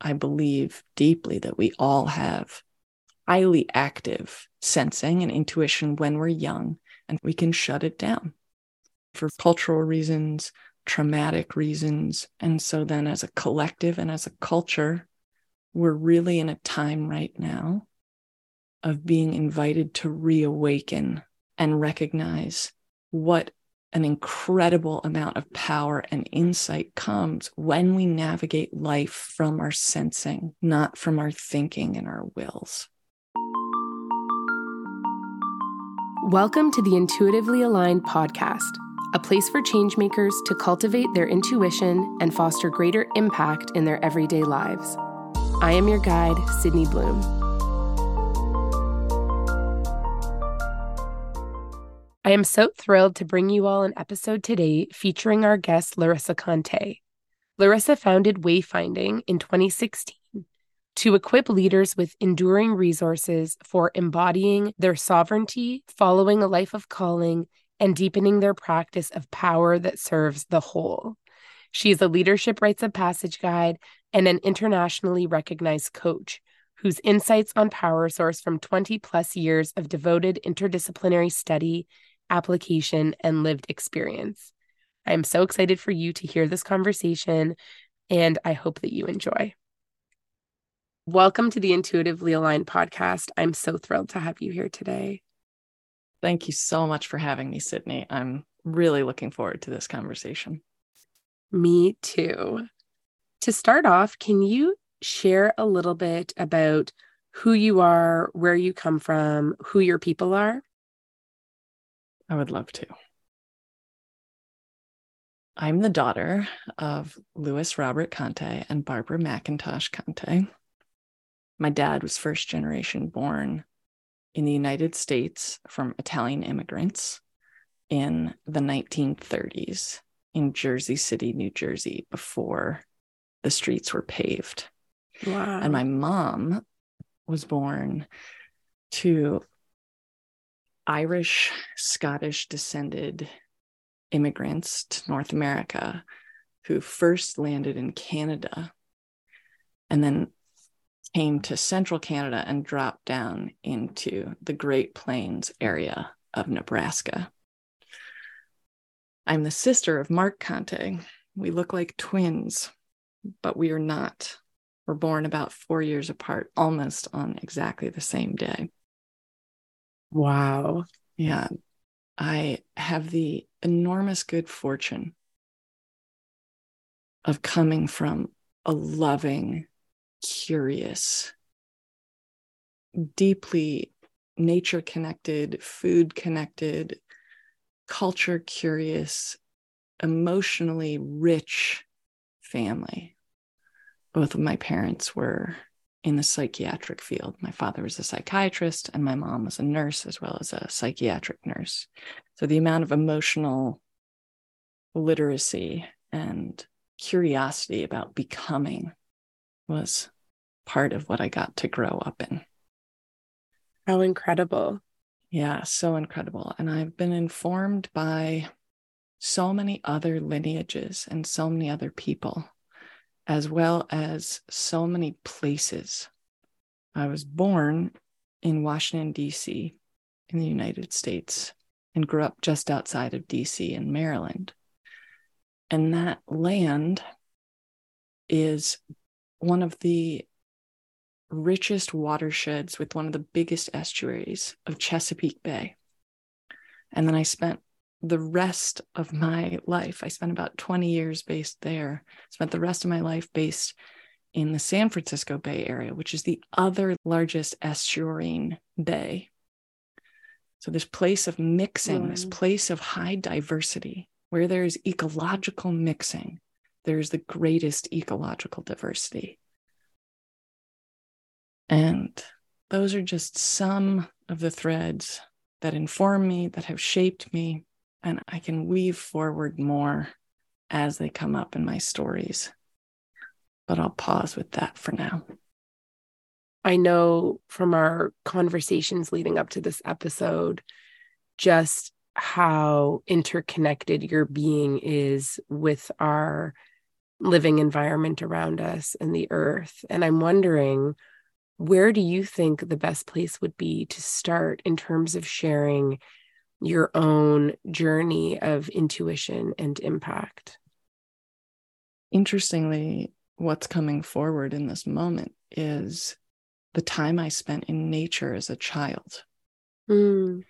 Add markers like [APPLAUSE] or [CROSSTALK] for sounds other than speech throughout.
I believe deeply that we all have highly active sensing and intuition when we're young, and we can shut it down for cultural reasons, traumatic reasons. And so then, as a collective and as a culture, we're really in a time right now of being invited to reawaken and recognize what an incredible amount of power and insight comes when we navigate life from our sensing, not from our thinking and our wills. Welcome to the Intuitively Aligned podcast, a place for changemakers to cultivate their intuition and foster greater impact in their everyday lives. I am your guide, Sydney Bloom. I am so thrilled to bring you all an episode today featuring our guest, Larissa Conte. Larissa founded Wayfinding in 2016 to equip leaders with enduring resources for embodying their sovereignty, following a life of calling, and deepening their practice of power that serves the whole. She is a leadership rites of passage guide and an internationally recognized coach whose insights on power source from 20 plus years of devoted interdisciplinary study application, and lived experience. I am so excited for you to hear this conversation, and I hope that you enjoy. Welcome to the Intuitively Aligned podcast. I'm so thrilled to have you here today. Thank you so much for having me, Sydney. I'm really looking forward to this conversation. Me too. To start off, can you share a little bit about who you are, where you come from, who your people are? I would love to. I'm the daughter of Louis Robert Conte and Barbara McIntosh Conte. My dad was first generation born in the United States from Italian immigrants in the 1930s in Jersey City, New Jersey, before the streets were paved. Wow. And my mom was born to Irish, Scottish descended immigrants to North America who first landed in Canada and then came to central Canada and dropped down into the Great Plains area of Nebraska. I'm the sister of Mark Conte. We look like twins, but we are not. We're born about four years apart, almost on exactly the same day. Wow. Yeah. I have the enormous good fortune of coming from a loving, curious, deeply nature connected, food connected, culture curious, emotionally rich family. Both of my parents were in the psychiatric field. My father was a psychiatrist, and my mom was a nurse as well as a psychiatric nurse. So the amount of emotional literacy and curiosity about becoming was part of what I got to grow up in. How incredible. Yeah, so incredible. And I've been informed by so many other lineages and so many other people as well as so many places. I was born in Washington, D.C., in the United States, and grew up just outside of D.C. in Maryland. And that land is one of the richest watersheds with one of the biggest estuaries of Chesapeake Bay. And then I spent the rest of my life. I spent about 20 years based there, spent the rest of my life based in the San Francisco Bay Area, which is the other largest estuarine bay. So, this place of mixing, mm. this place of high diversity, where there's ecological mixing, there's the greatest ecological diversity. And those are just some of the threads that inform me, that have shaped me, and I can weave forward more as they come up in my stories. But I'll pause with that for now. I know from our conversations leading up to this episode just how interconnected your being is with our living environment around us and the earth. And I'm wondering, where do you think the best place would be to start in terms of sharing your own journey of intuition and impact? Interestingly, what's coming forward in this moment is the time I spent in nature as a child. Mm.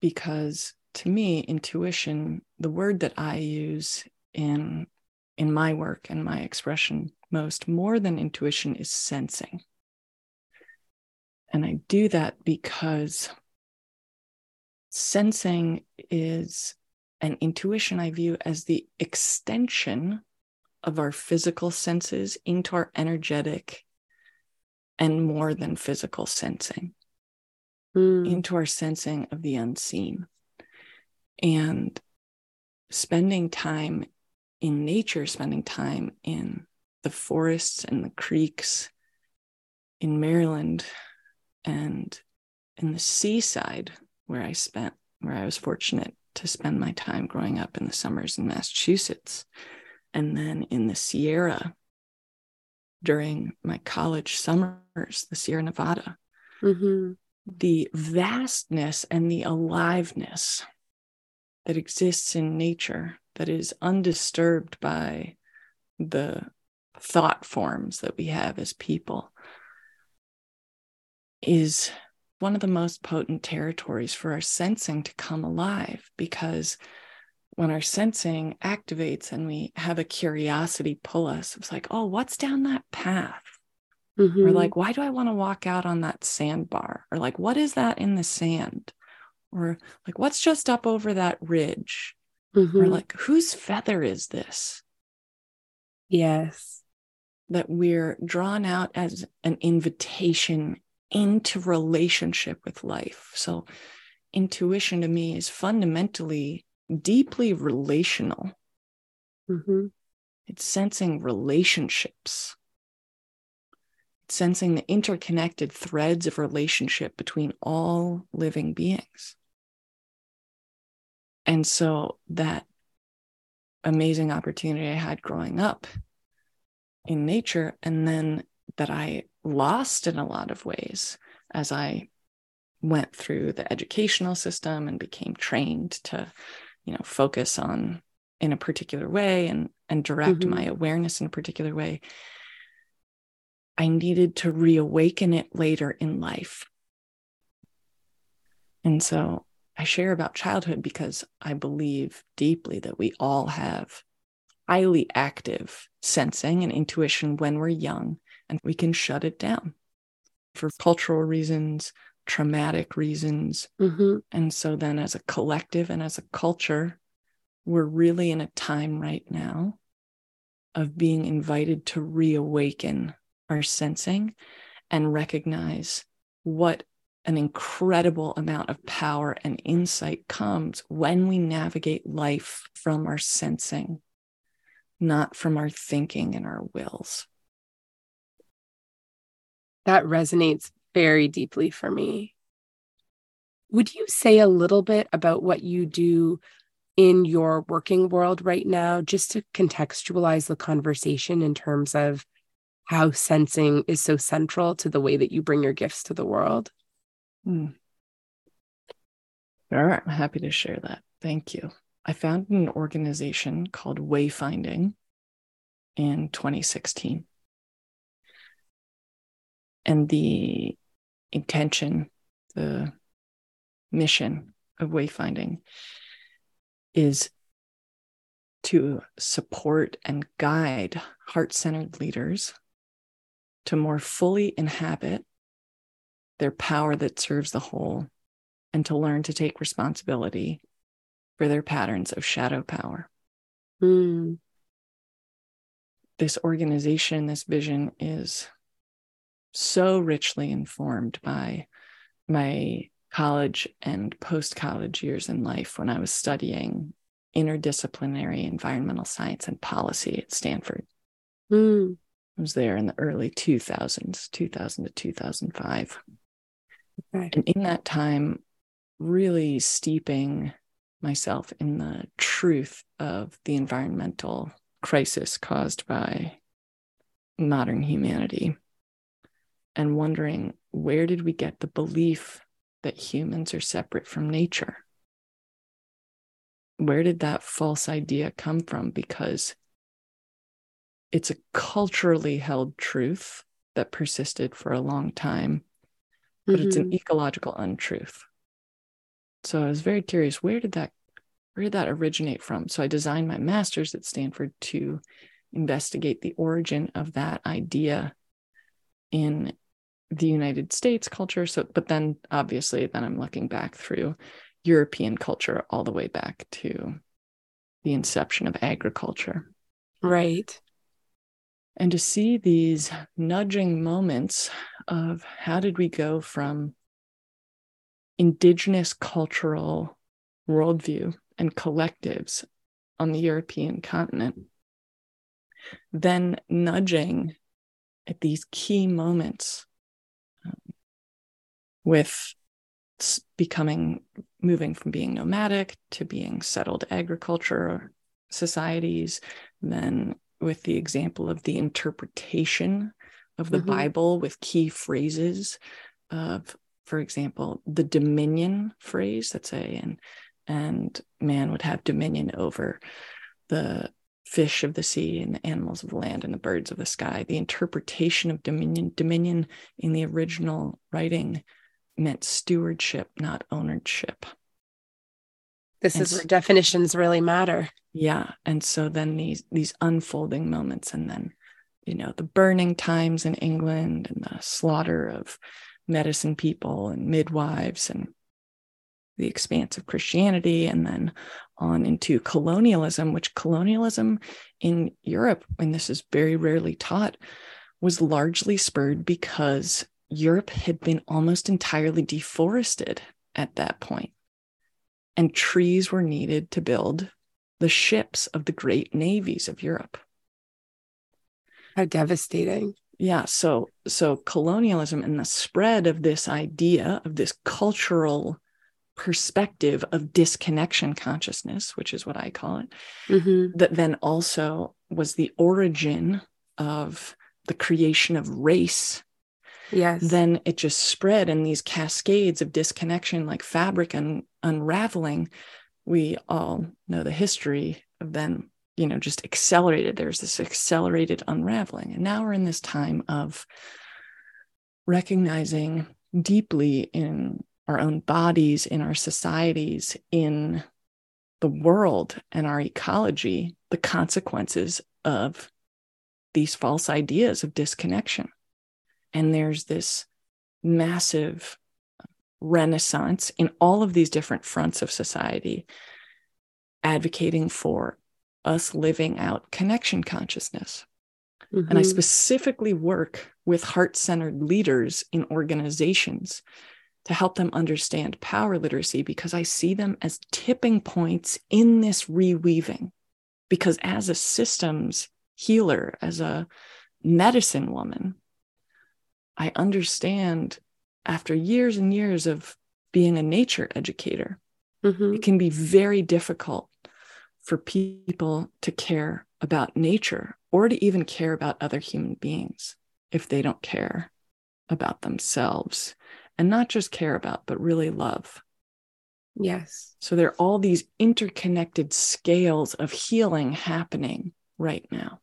Because to me, intuition, the word that I use in in my work and my expression most more than intuition is sensing. And I do that because sensing is an intuition I view as the extension of our physical senses into our energetic and more than physical sensing, mm. into our sensing of the unseen. And spending time in nature, spending time in the forests and the creeks in Maryland and in the seaside where I spent, where I was fortunate to spend my time growing up in the summers in Massachusetts, and then in the Sierra during my college summers, the Sierra Nevada. Mm-hmm. The vastness and the aliveness that exists in nature that is undisturbed by the thought forms that we have as people is one of the most potent territories for our sensing to come alive because when our sensing activates and we have a curiosity pull us, it's like, oh, what's down that path? Mm-hmm. Or like, why do I want to walk out on that sandbar? Or like, what is that in the sand? Or like, what's just up over that ridge? Mm-hmm. Or like, whose feather is this? Yes. That we're drawn out as an invitation into relationship with life. So, intuition to me is fundamentally deeply relational. Mm-hmm. It's sensing relationships, it's sensing the interconnected threads of relationship between all living beings. And so, that amazing opportunity I had growing up in nature, and then that I lost in a lot of ways as I went through the educational system and became trained to, you know, focus on in a particular way and and direct mm-hmm. my awareness in a particular way. I needed to reawaken it later in life. And so I share about childhood because I believe deeply that we all have highly active sensing and intuition when we're young and we can shut it down for cultural reasons, traumatic reasons. Mm-hmm. And so then, as a collective and as a culture, we're really in a time right now of being invited to reawaken our sensing and recognize what an incredible amount of power and insight comes when we navigate life from our sensing, not from our thinking and our wills. That resonates very deeply for me. Would you say a little bit about what you do in your working world right now, just to contextualize the conversation in terms of how sensing is so central to the way that you bring your gifts to the world? Hmm. All right, I'm happy to share that. Thank you. I founded an organization called Wayfinding in 2016 and the intention, the mission of wayfinding is to support and guide heart centered leaders to more fully inhabit their power that serves the whole and to learn to take responsibility for their patterns of shadow power. Mm. This organization, this vision is so richly informed by my college and post college years in life when I was studying interdisciplinary environmental science and policy at Stanford. Mm. I was there in the early 2000s, 2000 to 2005. Okay. And in that time, really steeping myself in the truth of the environmental crisis caused by modern humanity and wondering where did we get the belief that humans are separate from nature? Where did that false idea come from? Because it's a culturally held truth that persisted for a long time, but mm-hmm. it's an mm-hmm. ecological untruth. So I was very curious where did that where did that originate from? So I designed my master's at Stanford to investigate the origin of that idea in the United States culture. So, but then obviously, then I'm looking back through European culture all the way back to the inception of agriculture. Right. And to see these nudging moments of how did we go from indigenous cultural worldview and collectives on the European continent, then nudging at these key moments with becoming moving from being nomadic to being settled agriculture societies, then with the example of the interpretation of the mm-hmm. Bible with key phrases of, for example, the dominion phrase that's a and and man would have dominion over the fish of the sea and the animals of the land and the birds of the sky. The interpretation of dominion, dominion in the original writing meant stewardship, not ownership. This and is where definitions really matter. Yeah. And so then these these unfolding moments and then, you know, the burning times in England and the slaughter of medicine people and midwives and the expanse of Christianity and then on into colonialism, which colonialism in Europe, and this is very rarely taught, was largely spurred because Europe had been almost entirely deforested at that point, and trees were needed to build the ships of the great navies of Europe. How devastating. Yeah, so so colonialism and the spread of this idea of this cultural perspective of disconnection consciousness, which is what I call it, mm-hmm. that then also was the origin of the creation of race. Yes. Then it just spread in these cascades of disconnection, like fabric and unraveling. We all know the history of then, you know, just accelerated. There's this accelerated unraveling. And now we're in this time of recognizing deeply in our own bodies, in our societies, in the world and our ecology, the consequences of these false ideas of disconnection. And there's this massive renaissance in all of these different fronts of society advocating for us living out connection consciousness. Mm-hmm. And I mm-hmm. specifically work with heart centered leaders in organizations to help them understand power literacy because I see them as tipping points in this reweaving. Because as a systems healer, as a medicine woman, I understand after years and years of being a nature educator, mm-hmm. it can be very difficult for people to care about nature or to even care about other human beings if they don't care about themselves and not just care about, but really love. Yes. So there are all these interconnected scales of healing happening right now.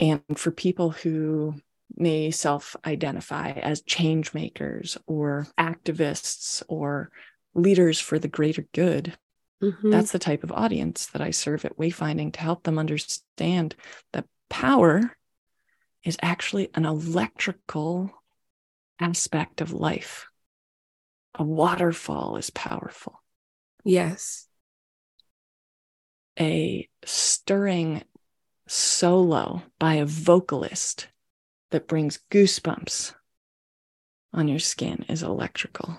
And for people who may self identify as change makers or activists or leaders for the greater good, mm-hmm. that's the type of audience that I serve at Wayfinding to help them understand that power is actually an electrical aspect of life. A waterfall is powerful. Yes. A stirring solo by a vocalist that brings goosebumps on your skin is electrical.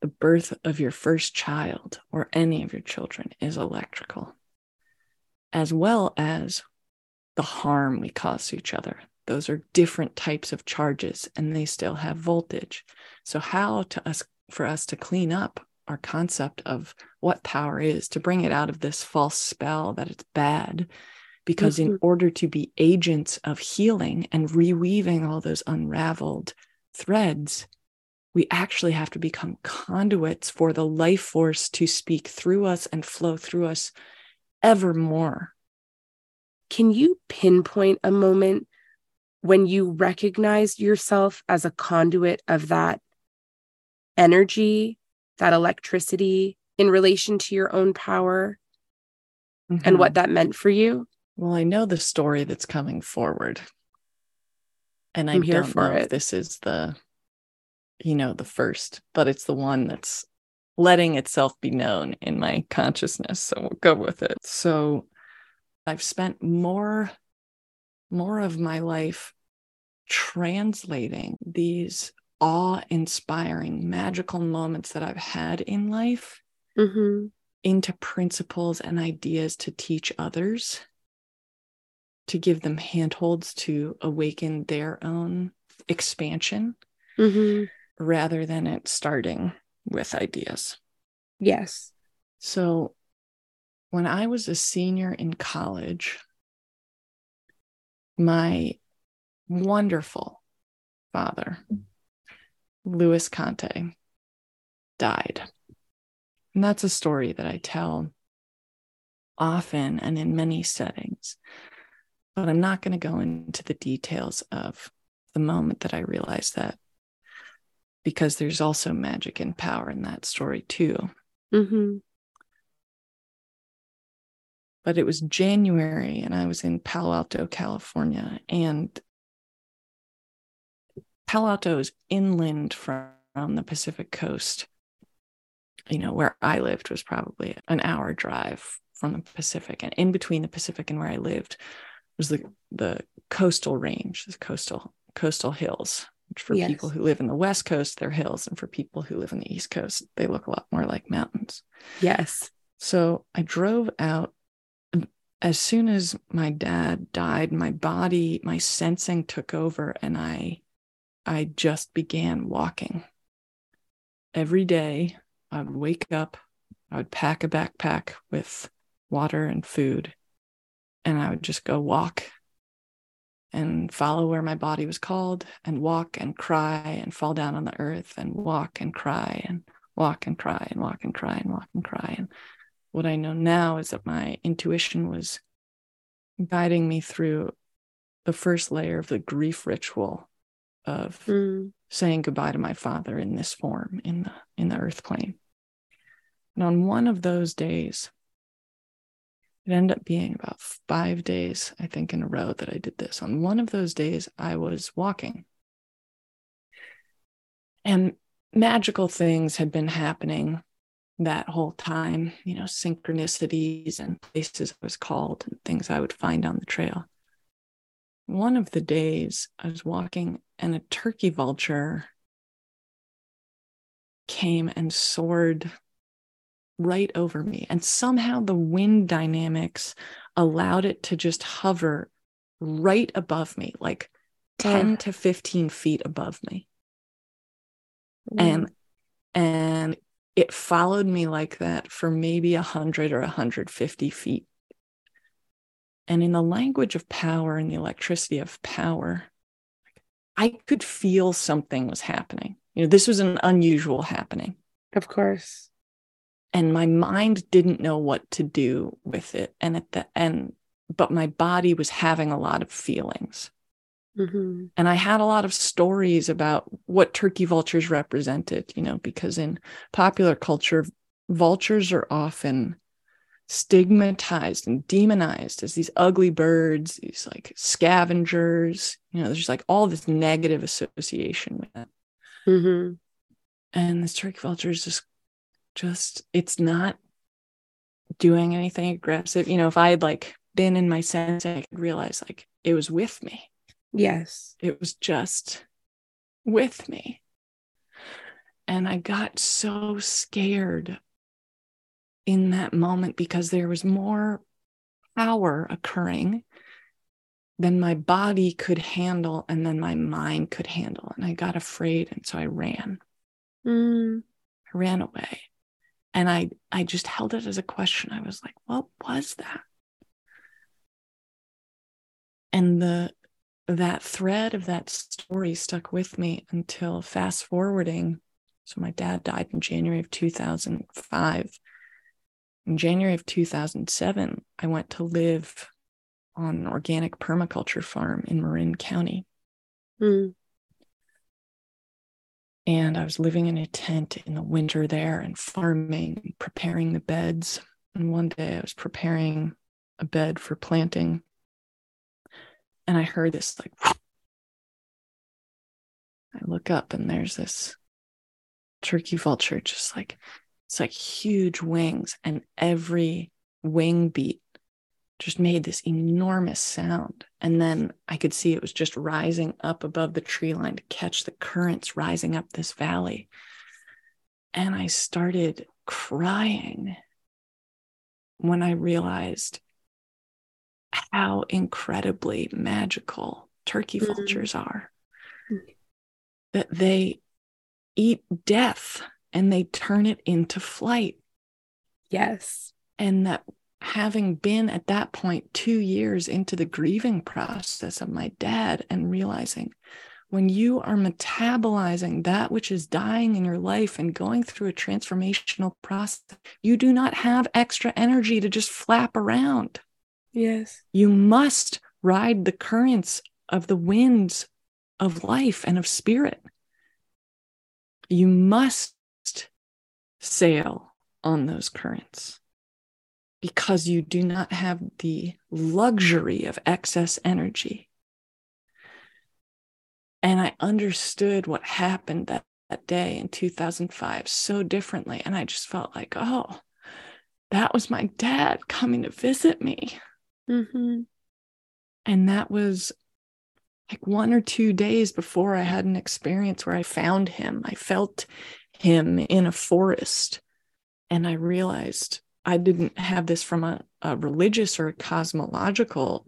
The birth of your first child or any of your children is electrical, as well as the harm we cause to each other, those are different types of charges and they still have voltage so how to us for us to clean up our concept of what power is, to bring it out of this false spell that it's bad. Because mm-hmm. in order to be agents of healing and reweaving all those unraveled threads, we actually have to become conduits for the life force to speak through us and flow through us ever more. Can you pinpoint a moment when you recognized yourself as a conduit of that energy, that electricity in relation to your own power mm-hmm. and what mm-hmm. that meant for you? Well, I know the story that's coming forward. And I'm here for it. this is the, you know, the first, but it's the one that's letting itself be known in my consciousness. So we'll go with it. So I've spent more more of my life translating these awe inspiring, magical moments that I've had in life mm-hmm. into principles and ideas to teach others, to give them handholds to awaken their own expansion mm-hmm. rather than it starting with ideas. Yes. So when I was a senior in college, my wonderful father, Louis Conte, died. And that's a story that I tell often and in many settings. But I'm not going to go into the details of the moment that I realized that because there's also magic and power in that story too. Mm-hmm. But it was January and I was in Palo Alto, California, and Palo Alto is inland from, the Pacific coast. You know, where I lived was probably an hour drive from the Pacific. And in between the Pacific and where I lived was the the coastal range, the coastal coastal hills. Which for yes. people who live in the West Coast, they're hills. And for people who live in the East Coast, they look a lot more like mountains. Yes. So I drove out as soon as my dad died, my body, my sensing took over and I I just began walking. Every day, I would wake up, I would pack a backpack with water and food, and I would just go walk and follow where my body was called and walk and cry and fall down on the earth and walk and cry and walk and cry and walk and cry and walk and cry. And what I know now is that my intuition was guiding me through the first layer of the grief ritual of mm. saying goodbye to my father in this form in the in the earth plane and on one of those days it ended up being about five days i think in a row that i did this. On one of those days i was walking. And magical things had been happening that whole time you know synchronicities and places i was called and things i would find on the trail. One of the days I was walking and a turkey vulture came and soared right over me. And somehow the wind dynamics allowed it to just hover right above me, like 10 to 15 feet above me. Mm. And and it followed me like that for maybe a 100 or 150 feet and in the language of power and the electricity of power, I could feel something was happening. You know, this was an unusual happening. Of course. And my mind didn't know what to do with it. And at the end, but my body was having a lot of feelings. Mm-hmm. And I had a lot of stories about what turkey vultures represented, you know, because in popular culture, vultures are often stigmatized and demonized as these ugly birds, these like scavengers. You know, there's just like all this negative association with them Mm-hmm. And this turkey vulture is just, just it's not doing anything aggressive. You know, if I had like been in my sense, I could realize like it was with me. Yes, it was just with me. And I got so scared in that moment because there was more power occurring than my body could handle and then my mind could handle. And I got afraid. And so I ran. Mm. I ran away. And I I just held it as a question. I was like, what was that? And the that thread of that story stuck with me until fast forwarding. So my dad died in January of 2005. In January of 2007, I went to live on an organic permaculture farm in Marin County. Mm. And I was living in a tent in the winter there and farming, preparing the beds. And one day I was preparing a bed for planting. And I heard this like, I look up and there's this turkey vulture, just like, it's like huge wings. And every wing beat just made this enormous sound. And then I could see it was just rising up above the tree line to catch the currents rising up this valley. And I started crying when I realized how incredibly magical turkey mm-hmm. vultures are. That they eat death and they turn it into flight. Yes. And that having been at that point two years into the grieving process of my dad and realizing when you are metabolizing that which is dying in your life and going through a transformational process, you do not have extra energy to just flap around. Yes. You must ride the currents of the winds of life and of spirit. You must sail on those currents because you do not have the luxury of excess energy. And I understood what happened that, that day in 2005 so differently. And I just felt like, oh, that was my dad coming to visit me. Mm-hmm. And that was like one or two days before I had an experience where I found him. I felt him in a forest. And I realized I didn't have this from a, a religious or a cosmological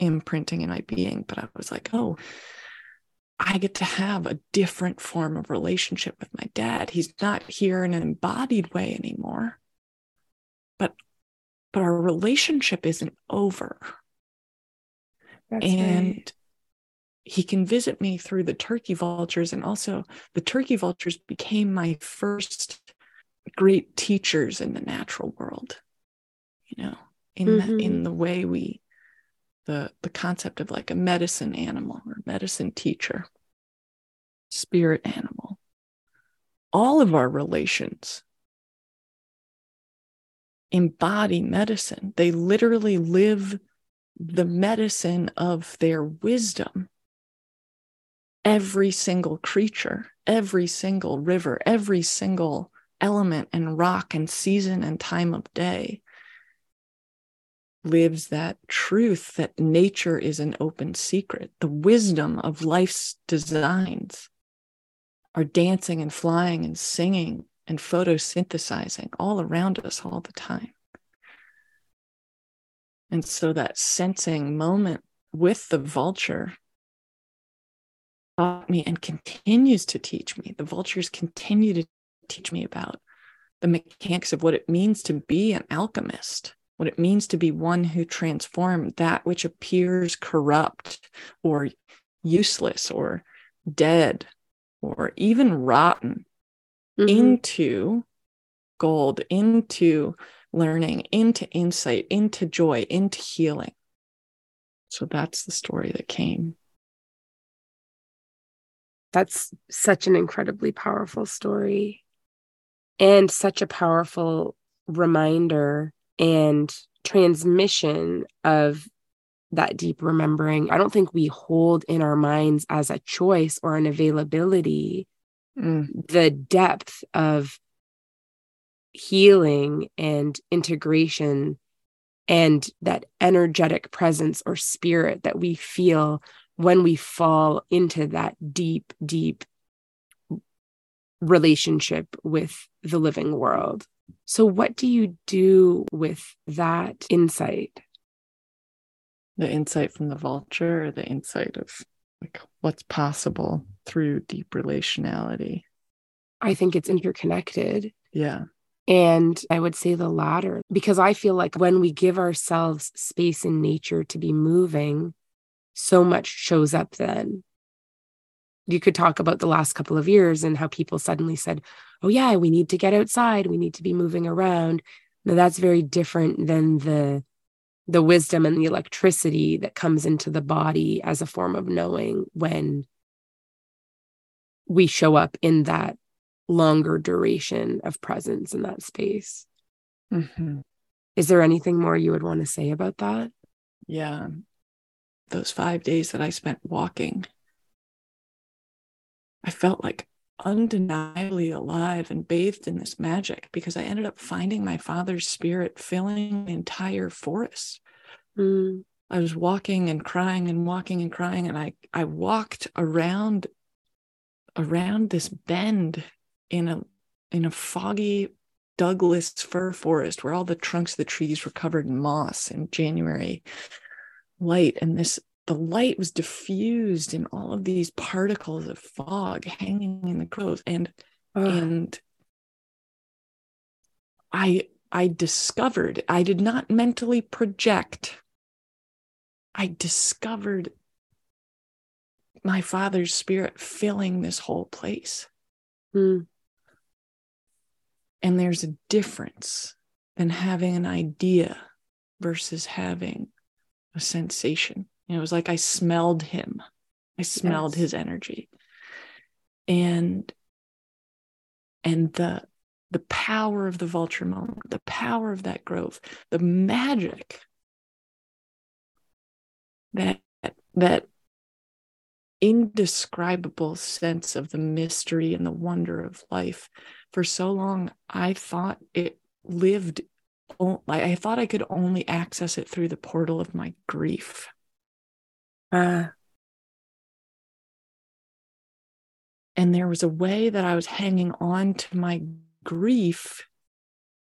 imprinting in my being, but I was like, oh, I get to have a different form of relationship with my dad. He's not here in an embodied way anymore. But but our relationship isn't over. That's and right. he can visit me through the turkey vultures and also the turkey vultures became my first great teachers in the natural world you know in mm-hmm. the, in the way we the the concept of like a medicine animal or medicine teacher spirit animal. All of our relations embody medicine. They literally live the medicine of their wisdom. Every single creature every single river every single element and rock and season and time of day lives that truth that nature is an open secret. The wisdom of life's designs are dancing and flying and singing and photosynthesizing all around us all the time. And so that sensing moment with the vulture taught me and continues to teach me. The vultures continue to teach me about the mechanics of what it means to be an alchemist, what it means to be one who transforms that which appears corrupt or useless or dead or even rotten mm-hmm. into gold, into learning, into insight, into joy, into healing. So that's the story that came. That's such an incredibly powerful story and such a powerful reminder and transmission of that deep remembering. I don't think we hold in our minds as a choice or an availability mm. the depth of healing and integration and that energetic presence or spirit that we feel when we fall into that deep, deep relationship with the living world. So, what do you do with that insight? The insight from the vulture, or the insight of like what's possible through deep relationality. I think it's interconnected. Yeah. And I would say the latter, because I feel like when we give ourselves space in nature to be moving, so much shows up then. You could talk about the last couple of years and how people suddenly said, oh, yeah, we need to get outside. We need to be moving around. Now, that's very different than the the wisdom and the electricity that comes into the body as a form of knowing when we show up in that longer duration of presence in that space. Mm-hmm. Is there anything more you would want to say about that? Yeah. Those five days that I spent walking, I felt like undeniably alive and bathed in this magic because I ended up finding my father's spirit filling the entire forest. Mm. I was walking and crying and walking and crying, and I I walked around around this bend in a in a foggy Douglas fir forest where all the trunks of the trees were covered in moss in January light. And this the light was diffused in all of these particles of fog hanging in the groves. And Ugh. and I I discovered, I did not mentally project. I discovered my father's spirit filling this whole place. Mm. And there's a difference than having an idea versus having a sensation. Know, it was like I smelled him. I smelled yes. his energy. And and the the power of the vulture moment, the power of that growth, the magic that that indescribable sense of the mystery and the wonder of life. For so long, I thought it lived, like I thought I could only access it through the portal of my grief. Uh, and there was a way that I was hanging on to my grief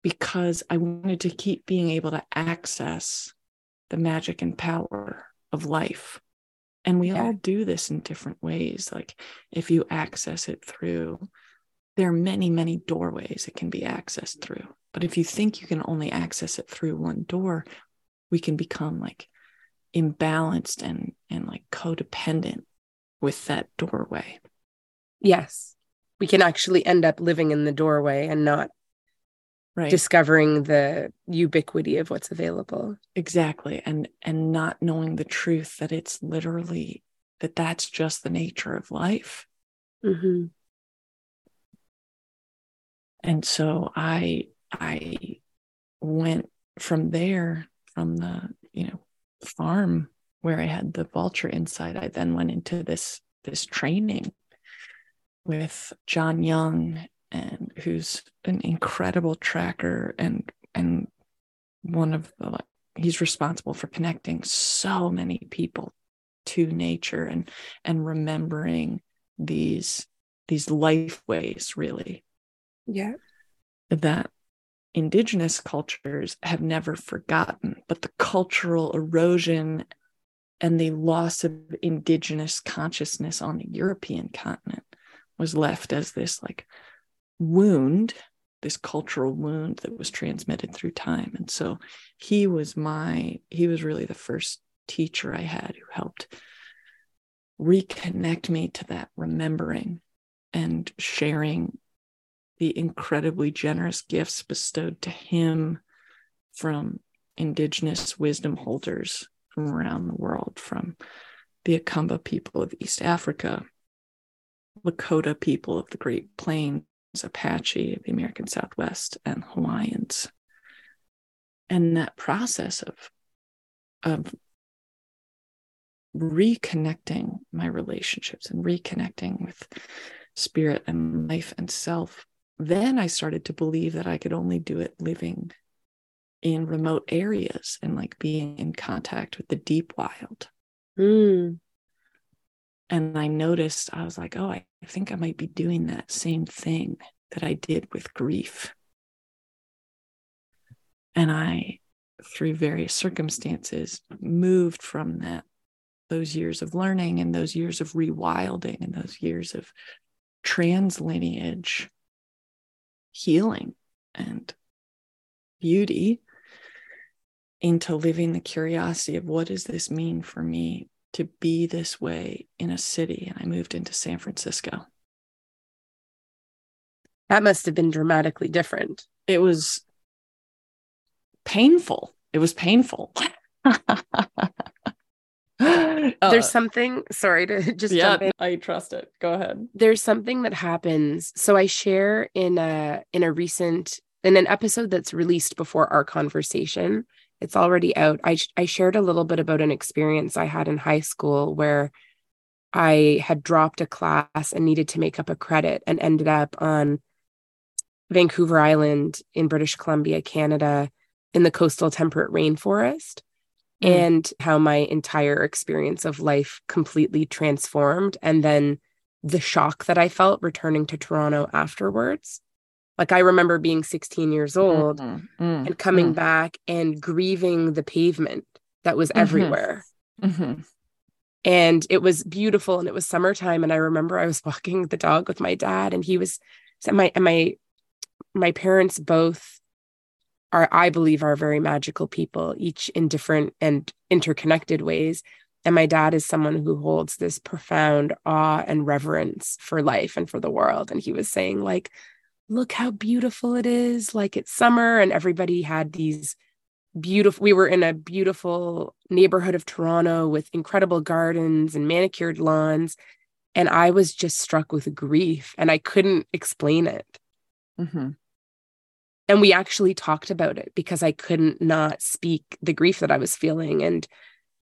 because I wanted to keep being able to access the magic and power of life. And we yeah. all do this in different ways. Like if you access it through, there are many, many doorways it can be accessed through. But if you think you can only access it through one door, we can become like imbalanced and and like codependent with that doorway. Yes. We can actually end up living in the doorway and not right discovering the ubiquity of what's available exactly and and not knowing the truth that it's literally that that's just the nature of life mm-hmm. and so i i went from there from the you know farm where i had the vulture inside, i then went into this this training with jon young and who's an incredible tracker and and one of the he's responsible for connecting so many people to nature and and remembering these these life ways really. Yeah. That indigenous cultures have never forgotten but the cultural erosion and the loss of indigenous consciousness on the european continent was left as this like wound, this cultural wound that was transmitted through time. And so he was my, he was really the first teacher I had who helped reconnect me to that remembering and sharing the incredibly generous gifts bestowed to him from indigenous wisdom holders from around the world, from the Akamba people of East Africa, Lakota people of the Great Plains, Apache, of the American Southwest, and Hawaiians. And that process of, of reconnecting my relationships and reconnecting with spirit and life and self, then I started to believe that I could only do it living in remote areas and like being in contact with the deep wild. Mm. And I noticed, I was like, oh, I think I might be doing that same thing that I did with grief. And I, through various circumstances, moved from that, those years of learning and those years of rewilding and those years of trans lineage healing and beauty into living the curiosity of what does this mean for me to be this way in a city and i moved into san francisco. That must have been dramatically different. It was painful. It was painful [LAUGHS] there's uh, something sorry to [LAUGHS] just yeah, jump in. I trust it. Go ahead. There's something that happens. So I share in a in a recent in an episode that's released before our conversation. It's already out. I I shared a little bit about an experience I had in high school where I had dropped a class and needed to make up a credit and ended up on Vancouver Island in British Columbia, Canada, in the coastal temperate rainforest. Mm. and how my entire experience of life completely transformed. And then the shock that I felt returning to Toronto afterwards. Like I remember being 16 years old mm-hmm. mm and coming mm back and grieving the pavement that was mm-hmm. everywhere. Mm-hmm. And it was beautiful and it was summertime. And I remember I was [LAUGHS] walking the dog with my dad and he was my and my my parents both are, I believe, are very magical people, each in different and interconnected ways. And my dad is someone who holds this profound awe and reverence for life and for the world. And he was saying, like, look how beautiful it is. Like it's summer, and everybody had these beautiful, we were in a beautiful neighborhood of Toronto with incredible gardens and manicured lawns. And I was just struck with grief and I couldn't explain it. Mm-hmm and we actually talked about it because I couldn't not speak the grief that I was feeling. And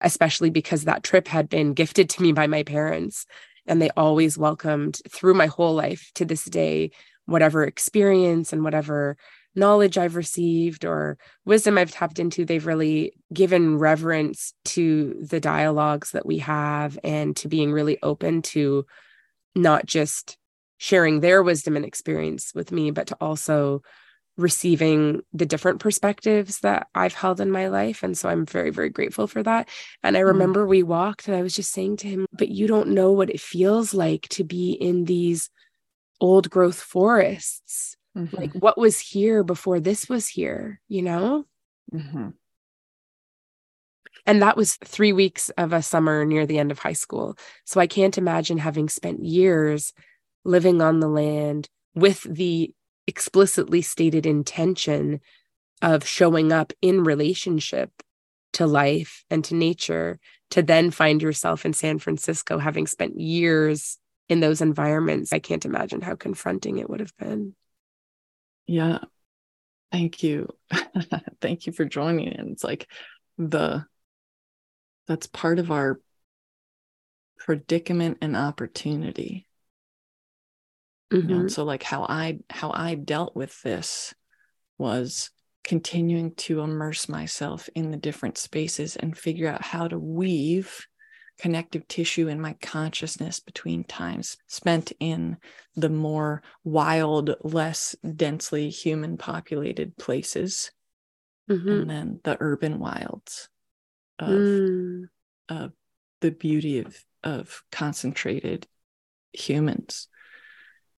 especially because that trip had been gifted to me by my parents. And they always welcomed through my whole life to this day, whatever experience and whatever knowledge I've received or wisdom I've tapped into, they've really given reverence to the dialogues that we have and to being really open to not just sharing their wisdom and experience with me, but to also receiving the different perspectives that I've held in my life. And so I'm very, very grateful for that. And I mm-hmm. remember we walked and I was just saying to him, but you don't know what it feels like to be in these old growth forests. Mm-hmm. Like what was here before this was here, you know? Mm-hmm. And that was three weeks of a summer near the end of high school. So I can't imagine having spent years living on the land with the explicitly stated intention of showing up in relationship to life and to nature to then find yourself in San Francisco having spent years in those environments. I can't imagine how confronting it would have been. Yeah. Thank you. [LAUGHS] Thank you for joining. And it's like the that's part of our predicament and opportunity Mm-hmm. You know, so like how I how I dealt with this was continuing to immerse myself in the different spaces and figure out how to weave connective tissue in my consciousness between times spent in the more wild, less densely human populated places, mm-hmm. and then the urban wilds of, mm. of the beauty of, of concentrated humans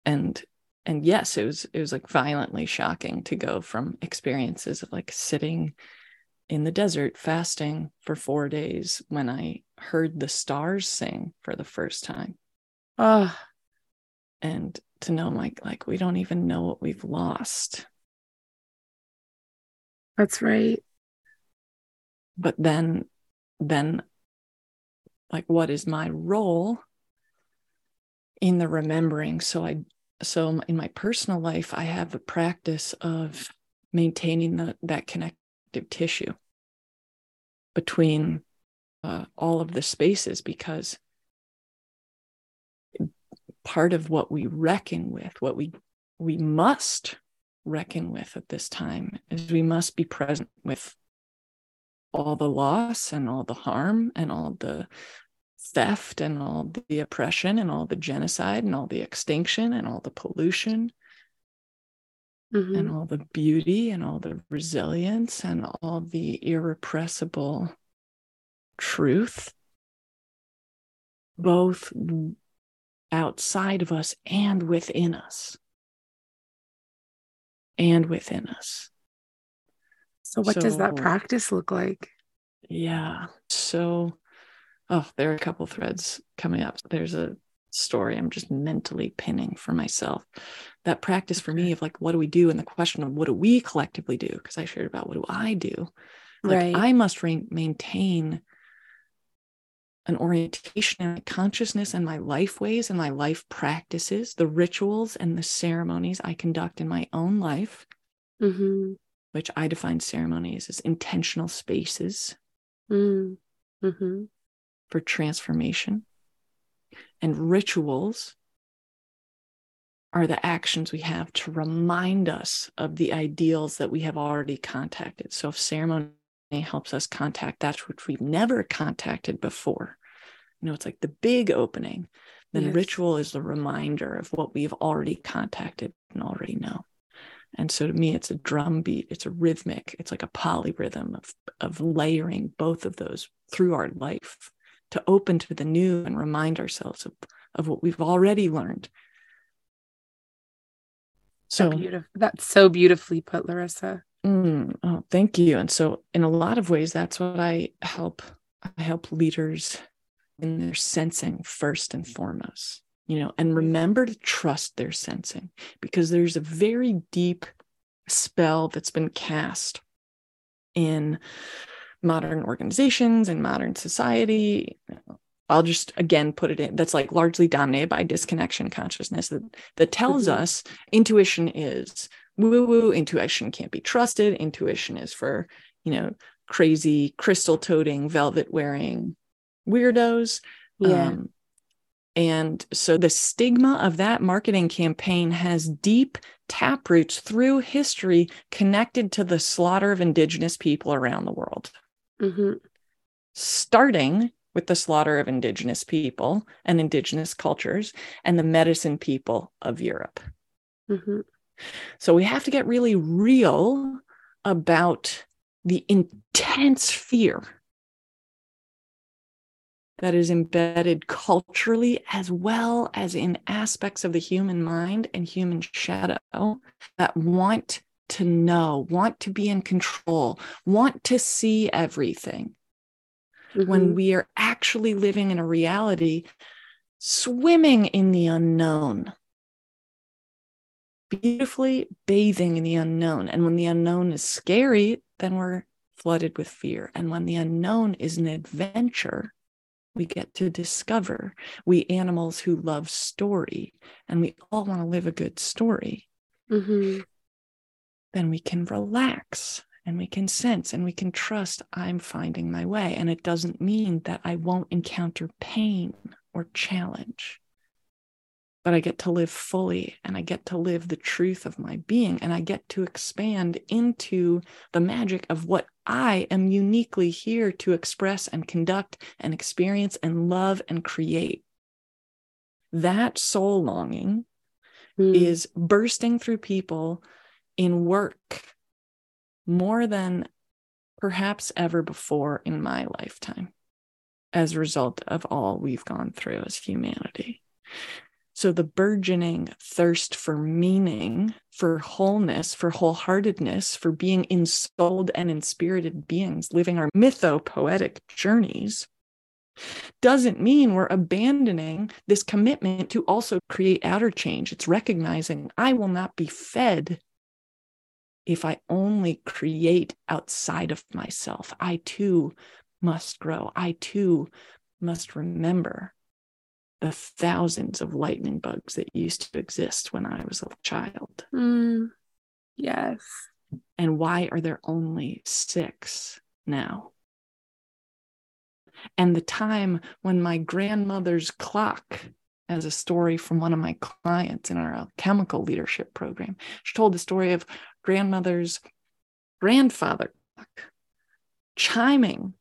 and and yes it was it was like violently shocking to go from experiences of like sitting in the desert fasting for 4 days when i heard the stars sing for the first time. Ah oh. and to know like like we don't even know what we've lost. That's right. But then then like what is my role in the remembering? So i so in my personal life i have a practice of maintaining the, that connective tissue between uh, all of the spaces because part of what we reckon with what we we must reckon with at this time is we must be present with all the loss and all the harm and all the theft and all the oppression and all the genocide and all the extinction and all the pollution mm-hmm. and all the beauty and all the resilience and all the irrepressible truth, both outside of us and within us. and within us. So, what so, does that practice look like? Yeah. So, oh, there are a couple threads coming up. There's a story I'm just mentally pinning for myself. That practice for me of like, what do we do? And the question of what do we collectively do? Because I shared about what do I do? Like, right. I must re- maintain an orientation in my consciousness and my life ways and my life practices, the rituals and the ceremonies I conduct in my own life, mm-hmm. which I define ceremonies as intentional spaces mm. mm-hmm. For transformation. And rituals are the actions we have to remind us of the ideals that we have already contacted. So if ceremony helps us contact that which we've never contacted before. You know, it's like the big opening. Then yes. ritual is the reminder of what we've already contacted and already know. And so to me, it's a drum beat, it's a rhythmic, it's like a polyrhythm of, of layering both of those through our life to open to the new and remind ourselves of, of what we've already learned. So beautiful. That's so beautifully put, Larissa. Mm, oh, thank you. And so, in a lot of ways, that's what I help. I help leaders in their sensing first and foremost. You know, and remember to trust their sensing because there's a very deep spell that's been cast in modern organizations and modern society. I'll just again put it in that's like largely dominated by disconnection consciousness that that tells mm-hmm. us intuition is woo woo intuition can't be trusted intuition is for you know crazy crystal toting velvet wearing weirdos yeah um, and so the stigma of that marketing campaign has deep taproots through history connected to the slaughter of indigenous people around the world mm-hmm. starting with the slaughter of indigenous people and indigenous cultures and the medicine people of europe mm-hmm. So we have to get really real about the intense fear that is embedded culturally as well as in aspects of the human mind and human shadow that want to know, want to be in control, want to see everything. Mm-hmm. When we are actually living in a reality swimming in the unknown beautifully bathing in the unknown. And when the unknown is scary, then we're flooded with fear. And when the unknown is an adventure, we get to discover. We animals who love story, and we all want to live a good story. Mm-hmm. Then we can relax and we can sense and we can trust I'm finding my way. And it doesn't mean that I won't encounter pain or challenge but I get to live fully and I get to live the truth of my being and I get to expand into the magic of what I am uniquely here to express and conduct and experience and love and create. That soul longing mm. is bursting through people in work more than perhaps ever before in my lifetime as a result of all we've gone through as humanity. So the burgeoning thirst for meaning, for wholeness, for wholeheartedness, for being ensouled and inspirited beings, living our mytho-poetic journeys, doesn't mean we're abandoning this commitment to also create outer change. It's recognizing I will not be fed if I only create outside of myself. I too must grow. I too must remember the thousands of lightning bugs that used to exist when I was a child. Mm, yes. And why are there only six now? And the time when my grandmother's clock, as a story from one of my clients in our chemical leadership program, she told the story of grandmother's grandfather chiming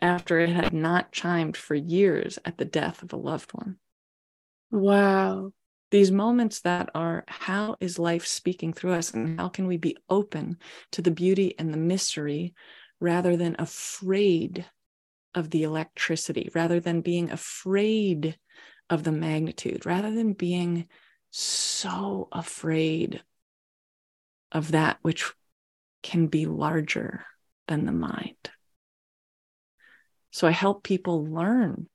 after it had not chimed for years at the death of a loved one. Wow. These moments that are how is life speaking through us, and how can we be open to the beauty and the mystery rather than afraid of the electricity, rather than being afraid of the magnitude, rather than being so afraid of that which can be larger than the mind. So I help people learn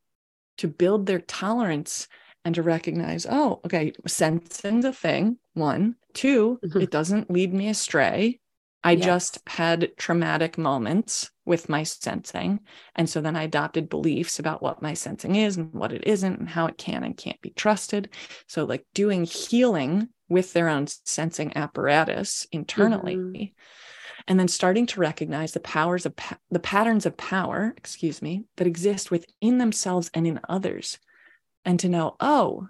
to build their tolerance and to recognize, oh, okay, sensing's a thing. One, 2 mm-hmm. it doesn't lead me astray. I yes. just had traumatic moments with my sensing. And so then I adopted beliefs about what my sensing is and what it isn't and how it can and can't be trusted. So, like doing healing with their own sensing apparatus internally. Mm-hmm. And then starting to recognize the powers of pa- the patterns of power, excuse me, that exist within themselves and in others. And to know, oh,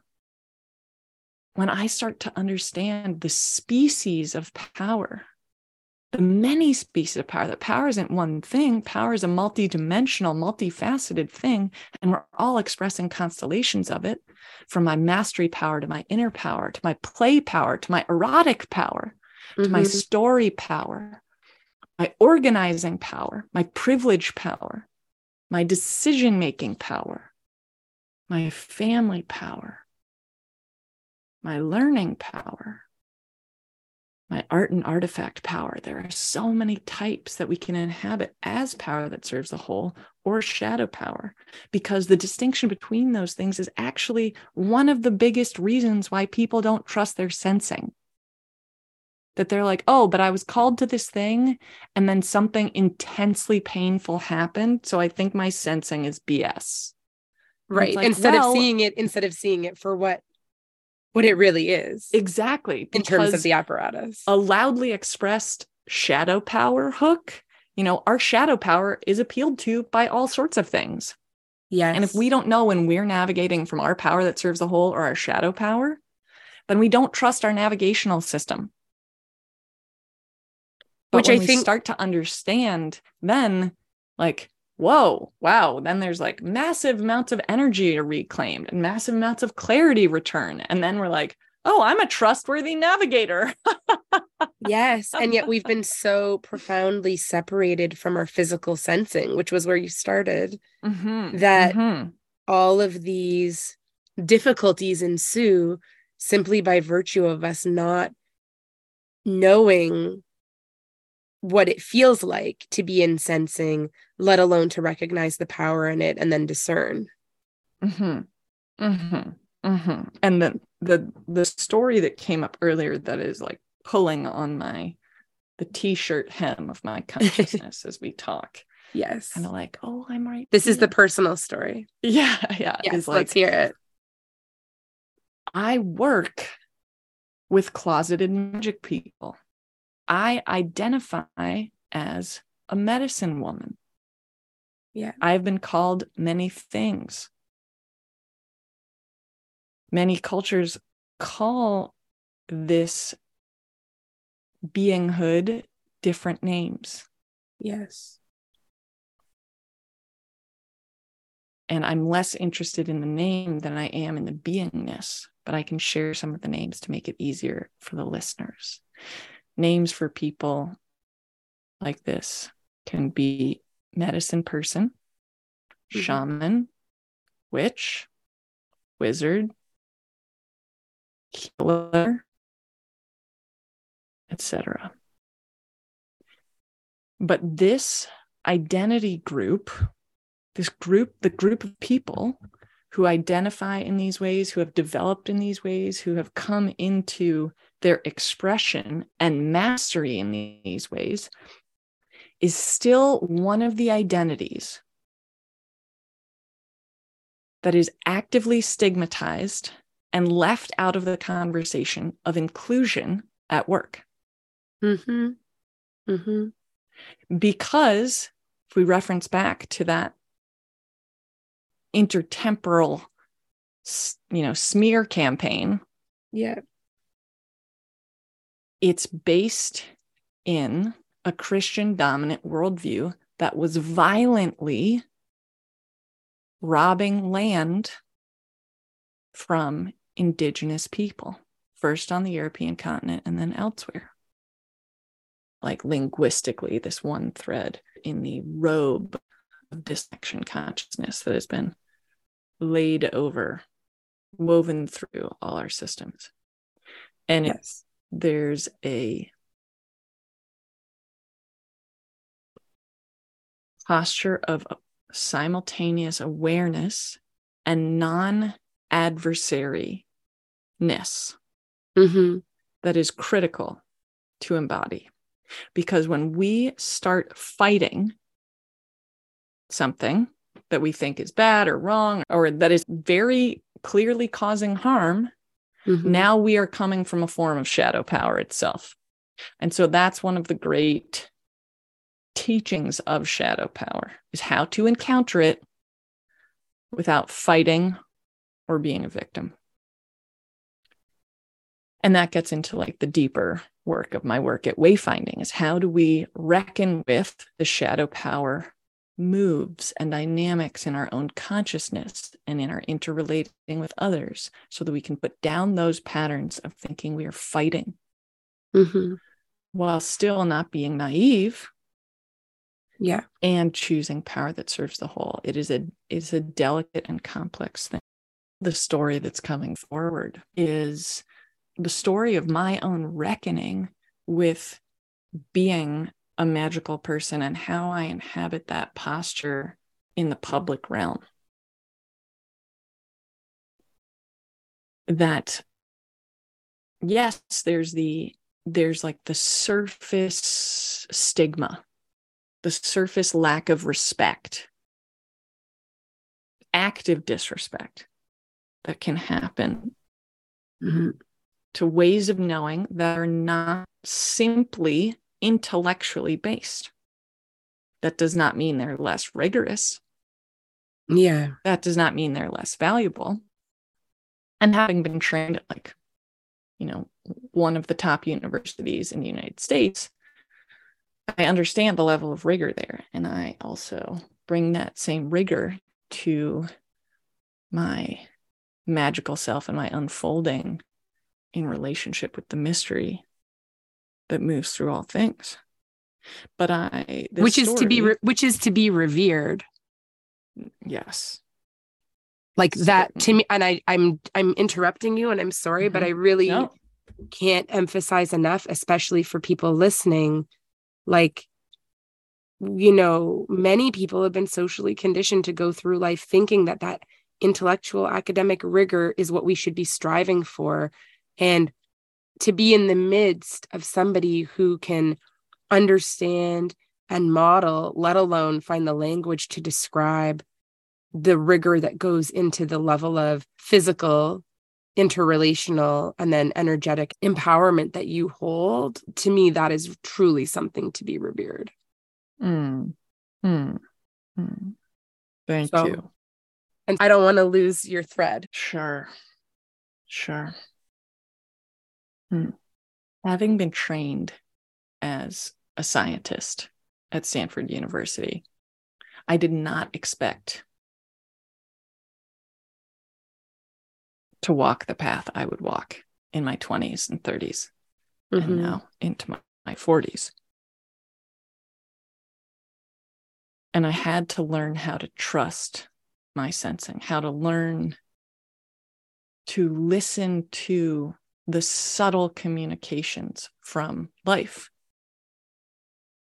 when I start to understand the species of power the many species of power that power isn't one thing power is a multi-dimensional multifaceted thing and we're all expressing constellations of it from my mastery power to my inner power to my play power to my erotic power mm-hmm. to my mm-hmm. story power my organizing power my privilege power my decision making power my family power my learning power my art and artifact power. There are so many types that we can inhabit as power that serves the whole or shadow power, because the distinction between those things is actually one of the biggest reasons why people don't trust their sensing. That they're like, oh, but I was called to this thing and then something intensely painful happened. So I think my sensing is BS. Right. Like, instead well, of seeing it, instead of seeing it for what what it really is. Exactly. In terms of the apparatus. A loudly expressed shadow power hook, you know, our shadow power is appealed to by all sorts of things. Yes. And if we don't know when we're navigating from our power that serves the whole or our shadow power, then we don't trust our navigational system. But Which I think start to understand, then like whoa, wow. Then there's like massive amounts of energy reclaimed and massive amounts of clarity return. And then we're like, oh, I'm a trustworthy navigator. yes. And yet we've been [LAUGHS] so profoundly separated from our physical sensing, which was where you started, mm-hmm. that mm-hmm. all of these difficulties ensue simply by virtue of us not knowing what it feels like to be in sensing, let alone to recognize the power in it and then discern. Mm-hmm. Mm-hmm. Mm-hmm. And then the the story that came up earlier that is like pulling on my the t-shirt hem of my [LAUGHS] consciousness as we talk. Yes. Kind of like, oh, I'm right. This here. is the personal story. Yeah, yeah. Yes, like, let's hear it. I work with closeted magic people. I identify as a medicine woman. Yeah. I've been called many things. Many cultures call this beinghood different names. Yes. And I'm less interested in the name than I am in the beingness, but I can share some of the names to make it easier for the listeners names for people like this can be medicine person, mm-hmm. shaman, witch, wizard, healer, etc. But this identity group, this group, the group of people who identify in these ways, who have developed in these ways, who have come into their expression and mastery in these ways, is still one of the identities that is actively stigmatized and left out of the conversation of inclusion at work. Mm-hmm. Mm-hmm. Because if we reference back to that intertemporal you know smear campaign yeah it's based in a christian dominant worldview that was violently robbing land from indigenous people first on the european continent and then elsewhere like linguistically this one thread in the robe of disconnection consciousness that has been laid over, woven through all our systems. And yes there's a posture of simultaneous awareness and non adversaryness mm-hmm. that is critical to embody. Because when we start fighting something that we think is bad or wrong or that is very clearly causing harm, Mm-hmm. now we are coming from a form of shadow power itself. And so that's one of the great teachings of shadow power is how to encounter it without fighting or being a victim. And that gets into like the deeper work of my work at wayfinding is how do we reckon with the shadow power moves and dynamics in our own consciousness and in our interrelating with others so that we can put down those patterns of thinking we are fighting Mm-hmm. while still not being naive Yeah. and choosing power that serves the whole. It is a it's a delicate and complex thing. The story that's coming forward is the story of my own reckoning with being a magical person and how I inhabit that posture in the public realm. That yes, there's the there's like the surface stigma the surface lack of respect, active disrespect that can happen Mm-hmm. to ways of knowing that are not simply intellectually based. That does not mean they're less rigorous. Yeah. That does not mean they're less valuable. And having been trained at like, you know, one of the top universities in the United States, I understand the level of rigor there. And I also bring that same rigor to my magical self and my unfolding in relationship with the mystery that moves through all things. But I, this Which is to be re- which is to be revered. yes, Like that to me and I I'm I'm interrupting you and I'm sorry but Mhm. I really no, can't emphasize enough especially for people listening like you know many people have been socially conditioned to go through life thinking that that intellectual academic rigor is what we should be striving for and to be in the midst of somebody who can understand and model let alone find the language to describe the rigor that goes into the level of physical interrelational and then energetic empowerment that you hold to me that is truly something to be revered Mm. Mm. Mm. Thank So- you. and i don't want to lose your thread Sure. Sure. Hmm. Having been trained as a scientist at Stanford University, I did not expect to walk the path I would walk in my 20s and 30s Mhm. and now into my, my 40s. And I had to learn how to trust my sensing, how to learn to listen to the subtle communications from life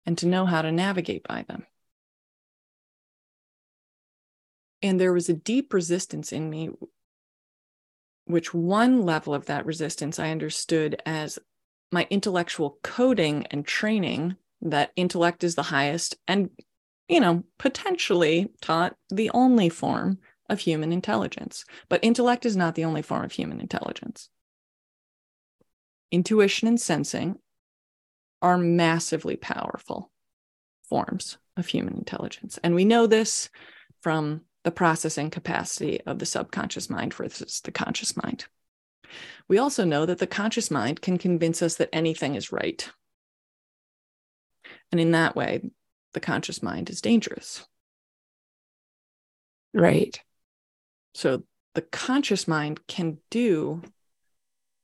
and to know how to navigate by them. And there was a deep resistance in me, which one level of that resistance I understood as my intellectual coding and training that intellect is the highest and, you know, potentially taught the only form of human intelligence. But intellect is not the only form of human intelligence. Intuition and sensing are massively powerful forms of human intelligence. And we know this from the processing capacity of the subconscious mind versus the conscious mind. We also know that the conscious mind can convince us that anything is right. And in that way, the conscious mind is dangerous. right So the conscious mind can do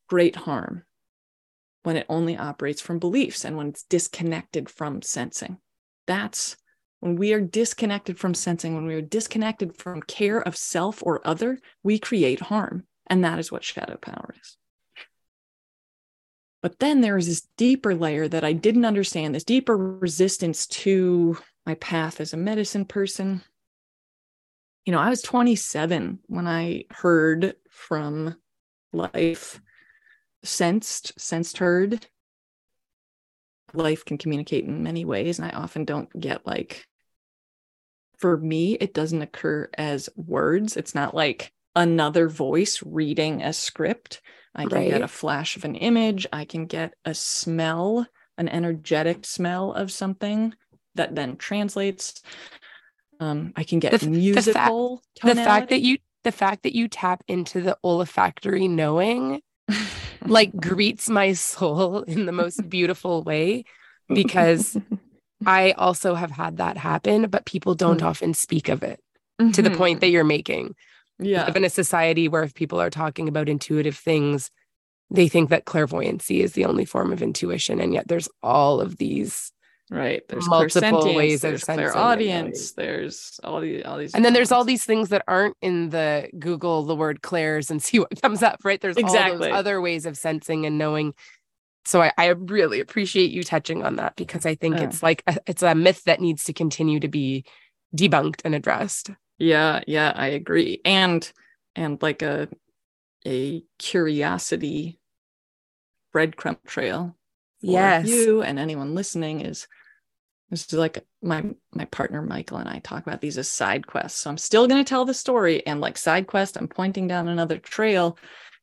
great harm when it only operates from beliefs and when it's disconnected from sensing. That's when we are disconnected from sensing, when we are disconnected from care of self or other, we create harm. And that is what shadow power is. But then there is this deeper layer that I didn't understand, this deeper resistance to my path as a medicine person. You know, I was 27 when I heard from life, sensed, sensed, heard. Life can communicate in many ways, and I often don't get like, for me, it doesn't occur as words. It's not like another voice reading a script. I can right. get a flash of an image. I can get a smell, an energetic smell of something that then translates. Um, I can get the, musical. The fact, the fact that you the fact that you tap into the olfactory knowing [LAUGHS] like greets my soul [LAUGHS] in the most beautiful way because [LAUGHS] I also have had that happen, but people don't mm-hmm. often speak of it mm-hmm. to the point that mm-hmm. you're making. Yeah. We live in a society where if people are talking about intuitive things, they think that clairvoyancy is the only form of intuition. And yet there's all of these right there's multiple ways there's clairaudience there's all these all these and then there's all these things that aren't in the google the word clairs and [LAUGHS] see what comes up right? There's exactly. all those other ways of sensing and knowing. So I, I really appreciate you touching on that because i think uh. it's like a, it's a myth that needs to continue to be debunked and addressed. Yeah yeah i agree. And and like a a curiosity breadcrumb trail yes. you and anyone listening is this is like my my partner michael and i talk about these as side quests. So i'm still going to tell the story and like side quest i'm pointing down another trail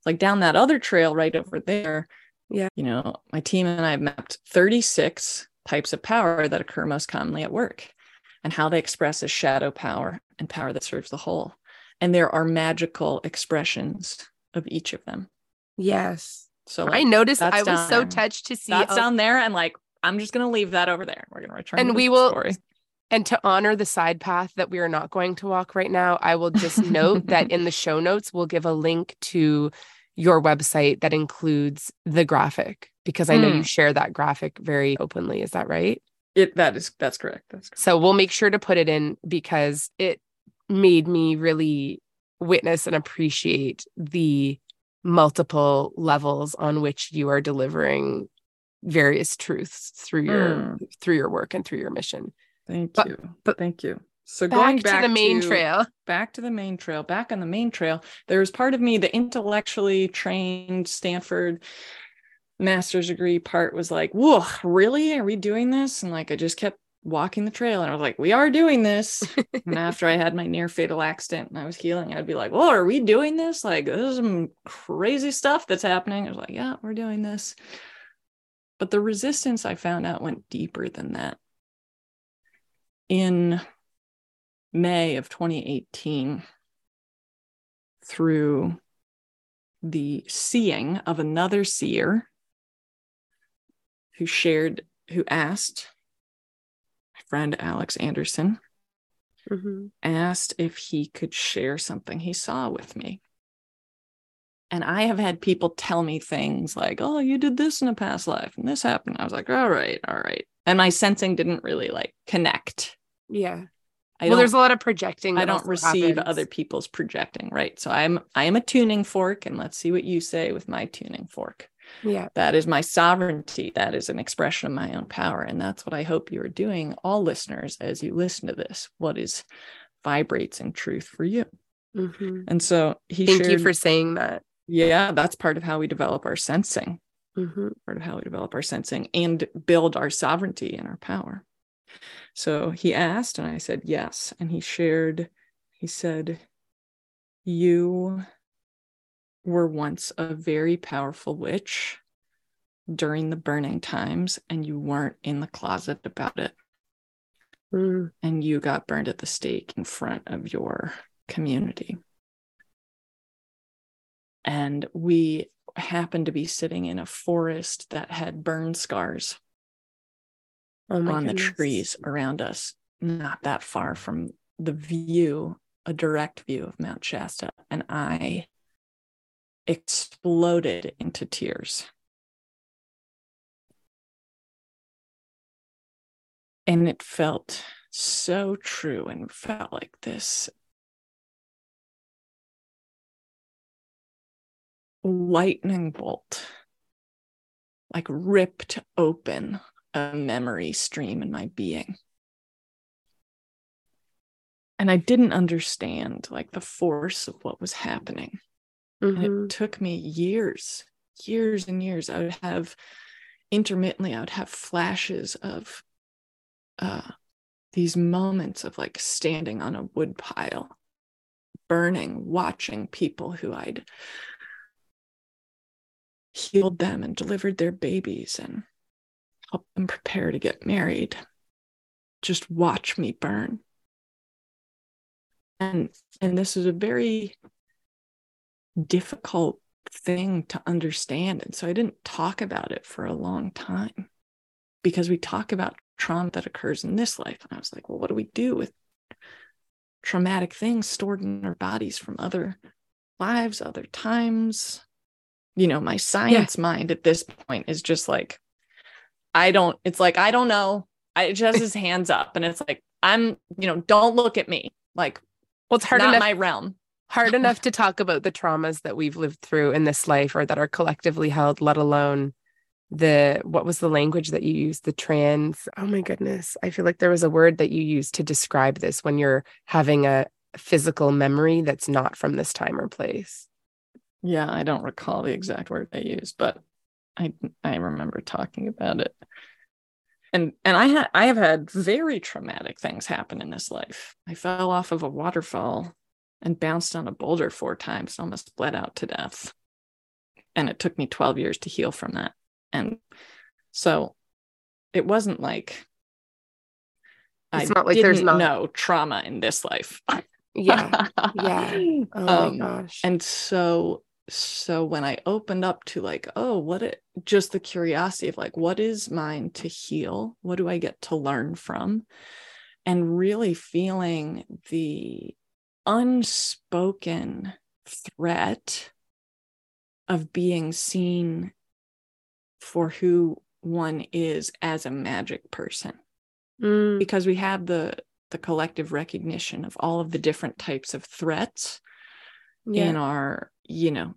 like down that other trail right over there. Yeah. You know my team and i have mapped 36 types of power that occur most commonly at work and how they express as shadow power and power that serves the whole. And there are magical expressions of each of them. Yes so like, I noticed I was so touched to see that's down there and like I'm just gonna leave that over there. We're gonna return and we will story. and to honor the side path that we are not going to walk right now, I will just note that [LAUGHS] in the show notes we'll give a link to your website that includes the graphic because I know mm. you share that graphic very openly. Is that right? It that is that's correct. That's correct. So we'll make sure to put it in because it made me really witness and appreciate the multiple levels on which you are delivering various truths through your mm. through your work and through your mission. Thank but, you. But thank you. So back going back to the main to, trail. Back to the main trail. Back on the main trail. There's part of me, the intellectually trained Stanford master's degree part was like, whoa, really? Are we doing this? And like I just kept walking the trail and I was like, we are doing this. and [LAUGHS] after I had my near fatal accident and I was healing, I'd be like, well, are we doing this? Like, there's some crazy stuff that's happening. I was like, yeah, we're doing this. But the resistance I found out went deeper than that. In May of 2018, through the seeing of another seer who shared, who asked friend Alex Anderson mm-hmm. asked if he could share something he saw with me. And I have had people tell me things like, oh, you did this in a past life and this happened. I was like, all right, all right. And my sensing didn't really like connect. Yeah. I well, there's a lot of projecting. I don't receive happens. other people's projecting, right? So I'm I am a tuning fork, and let's see what you say with my tuning fork. Yeah. That is my sovereignty. That is an expression of my own power. And that's what I hope you are doing, all listeners, as you listen to this. What is vibrates in truth for you? Mm-hmm. And so he Thank shared, you for saying that. Yeah, that's part of how we develop our sensing. Mm-hmm. Part of how we develop our sensing and build our sovereignty and our power. So he asked, and I said yes. And he shared, he said, You were once a very powerful witch during the burning times and you weren't in the closet about it. Mm. And you got burned at the stake in front of your community. And we happened to be sitting in a forest that had burn scars oh on goodness. the trees around us, not that far from the view, a direct view of Mount Shasta. And I exploded into tears. And it felt so true and felt like this lightning bolt, like ripped open a memory stream in my being. and I didn't understand like the force of what was happening. Mm-hmm. And it took me years, years and years. I would have intermittently, I would have flashes of uh, these moments of like standing on a wood pile, burning, watching people who I'd healed them and delivered their babies and helped them prepare to get married. Just watch me burn. And and this is a very difficult thing to understand. And so I didn't talk about it for a long time because we talk about trauma that occurs in this life. And I was like, well, what do we do with traumatic things stored in our bodies from other lives, other times? You know, my science yeah. mind at this point is just like, I don't, it's like, I don't know. I just his hands up and it's like, I'm, you know, don't look at me. Like, well, it's hard not enough, my realm. Hard enough to talk about the traumas that we've lived through in this life or that are collectively held, let alone the what was the language that you used? The trans? Oh my goodness. I feel like there was a word that you used to describe this when you're having a physical memory that's not from this time or place. Yeah i don't recall the exact word i used but i i remember talking about it. And and i had i have had very traumatic things happen in this life. I fell off of a waterfall and bounced on a boulder four times almost bled out to death and it took me 12 years to heal from that and so it wasn't like it's I not like there's not no trauma in this life. yeah. [LAUGHS] Yeah. Oh um, my gosh. And so so when I opened up to like, oh, what it just the curiosity of like, what is mine to heal? What do I get to learn from? And really feeling the unspoken threat of being seen for who one is as a magic person mm. because we have the the collective recognition of all of the different types of threats yeah. in our you know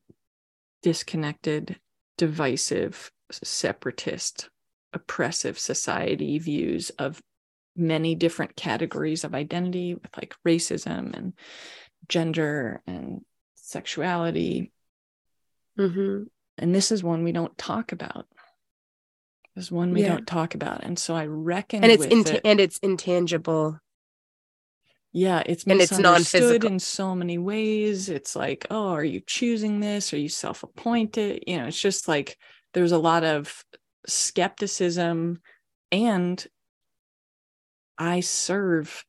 disconnected divisive separatist oppressive society views of many different categories of identity with like racism and gender and sexuality. Mm-hmm. and this is one we don't talk about. Is one we yeah. don't talk about. And so i reckon and it's it, and it's intangible. Yeah it's and it's non-physical. in so many ways. It's like oh are you choosing this? Are you self-appointed? You know it's just like there's a lot of skepticism and i serve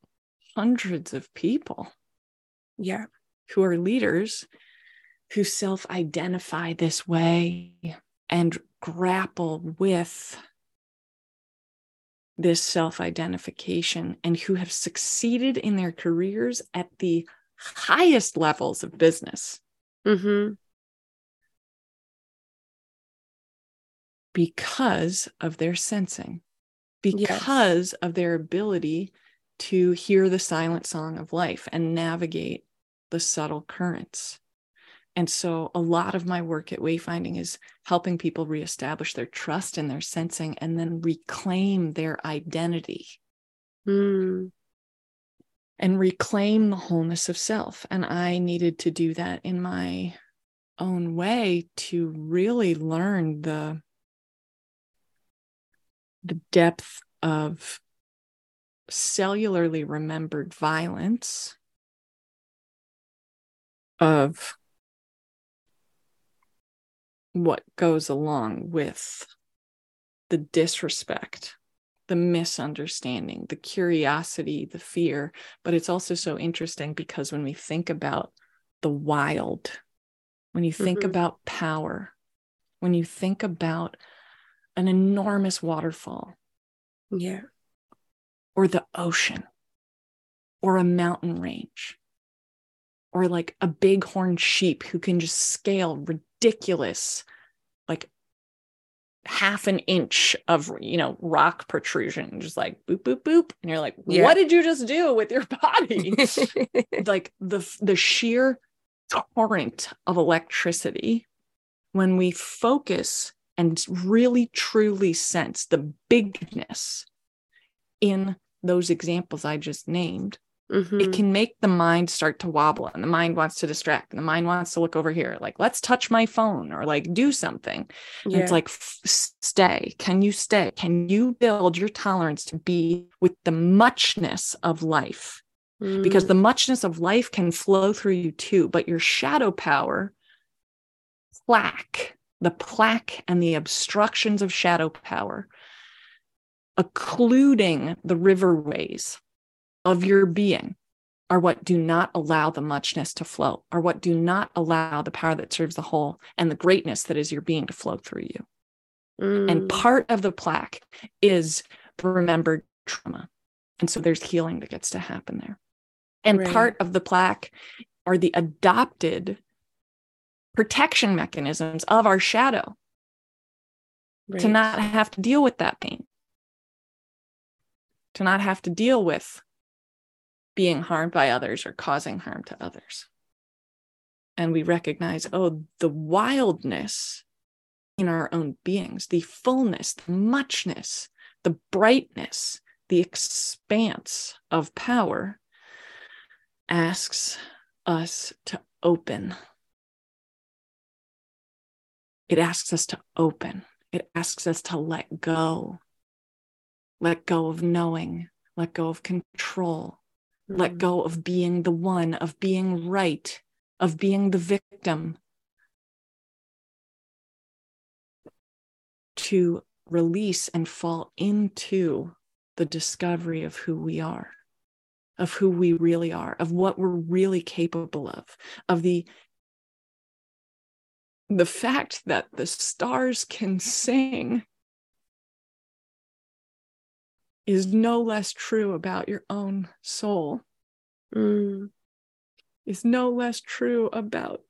hundreds of people yeah who are leaders who self-identify this way and grapple with this self identification and who have succeeded in their careers at the highest levels of business. Mm-hmm. Because of their sensing, because yes. of their ability to hear the silent song of life and navigate the subtle currents. And so a lot of my work at Wayfinding is helping people reestablish their trust in their sensing and then reclaim their identity. Mm. And reclaim the wholeness of self. And I needed to do that in my own way to really learn the, the depth of cellularly remembered violence of what goes along with the disrespect, the misunderstanding, the curiosity, the fear. But it's also so interesting because when we think about the wild, when you think mm-hmm. about power, when you think about an enormous waterfall, yeah, or the ocean, or a mountain range, or like a bighorn sheep who can just scale ridiculous like half an inch of you know rock protrusion. Just like boop boop boop. And you're like yeah. what did you just do with your body? [LAUGHS] [LAUGHS] Like the the sheer torrent of electricity when we focus and really truly sense the bigness in those examples i just named Mhm. it can make the mind start to wobble and the mind wants to distract and the mind wants to look over here like let's touch my phone or like do something yeah. it's like f- stay can you stay can you build your tolerance to be with the muchness of life because Mm. the muchness of life can flow through you too but your shadow power plaque the plaque and the obstructions of shadow power occluding the riverways of your being are what do not allow the muchness to flow are what do not allow the power that serves the whole and the greatness that is your being to flow through you and Mm. part of the plaque is remembered trauma and so there's healing that gets to happen there and Right. part of the plaque are the adopted protection mechanisms of our shadow to not have to deal with that pain to not have to deal with being harmed by others or causing harm to others. And we recognize oh the wildness in our own beings the fullness the muchness the brightness the expanse of power asks us to open it asks us to open. It asks us to let go. Let go of knowing. Let go of control. Let Mm. go of being the one, of being right, of being the victim, to release and fall into the discovery of who we are, of who we really are, of what we're really capable of, of the the fact that the stars can sing is no less true about your own soul Mm. is no less true about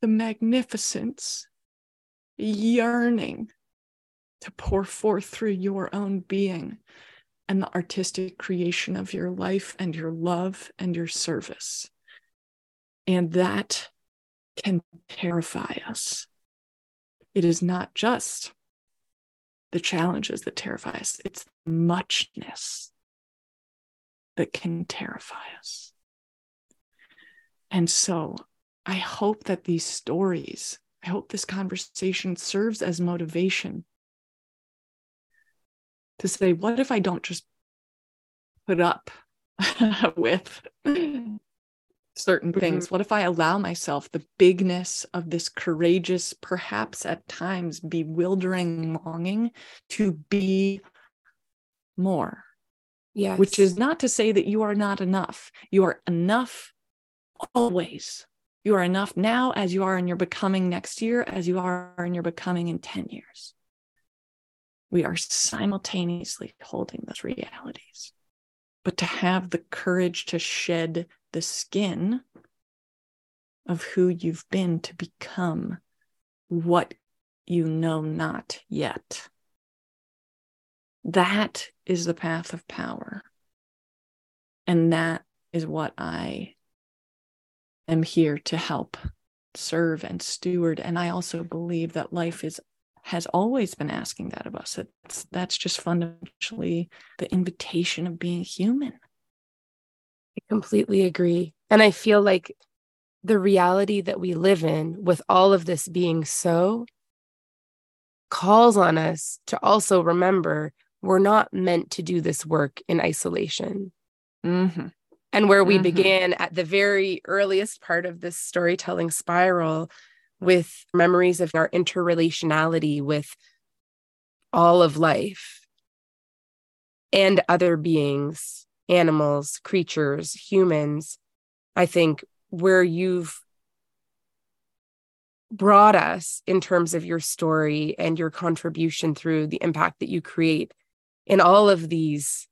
the magnificence yearning to pour forth through your own being and the artistic creation of your life and your love and your service. And that can terrify us. It is not just the challenges that terrify us, it's muchness that can terrify us. And so I hope that these stories, I hope this conversation serves as motivation to say, what if I don't just put up [LAUGHS] with certain things? Mm-hmm. What if I allow myself the bigness of this courageous, perhaps at times bewildering longing to be more? Yes. which is not to say that you are not enough. You are enough always. You are enough now as you are in your becoming next year, as you are in your becoming in 10 years. We are simultaneously holding those realities. But to have the courage to shed the skin of who you've been to become what you know not yet. That is the path of power. And that is what I am here to help serve and steward. And I also believe that life is has always been asking that of us. It's, that's just fundamentally the invitation of being human. I completely agree. And I feel like the reality that we live in, with all of this being so, calls on us to also remember we're not meant to do this work in isolation. Mm-hmm. And where we Mhm. began at the very earliest part of this storytelling spiral with memories of our interrelationality with all of life and other beings, animals, creatures, humans. I think where you've brought us in terms of your story and your contribution through the impact that you create in all of these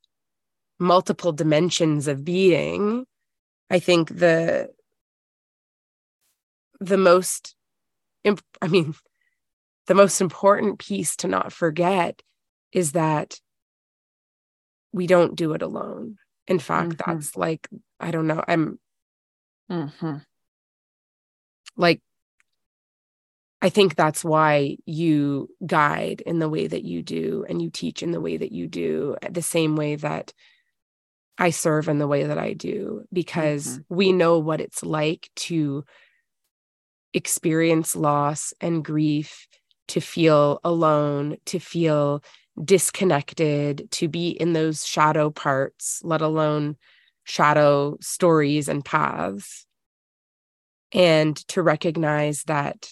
multiple dimensions of being i think the the most imp- i mean the most important piece to not forget is that we don't do it alone in fact Mhm. that's like i don't know i'm Mm-hmm. like I think that's why you guide in the way that you do and you teach in the way that you do, the same way that I serve in the way that I do because mm-hmm. we know what it's like to experience loss and grief, to feel alone, to feel disconnected, to be in those shadow parts, let alone shadow stories and paths. And to recognize that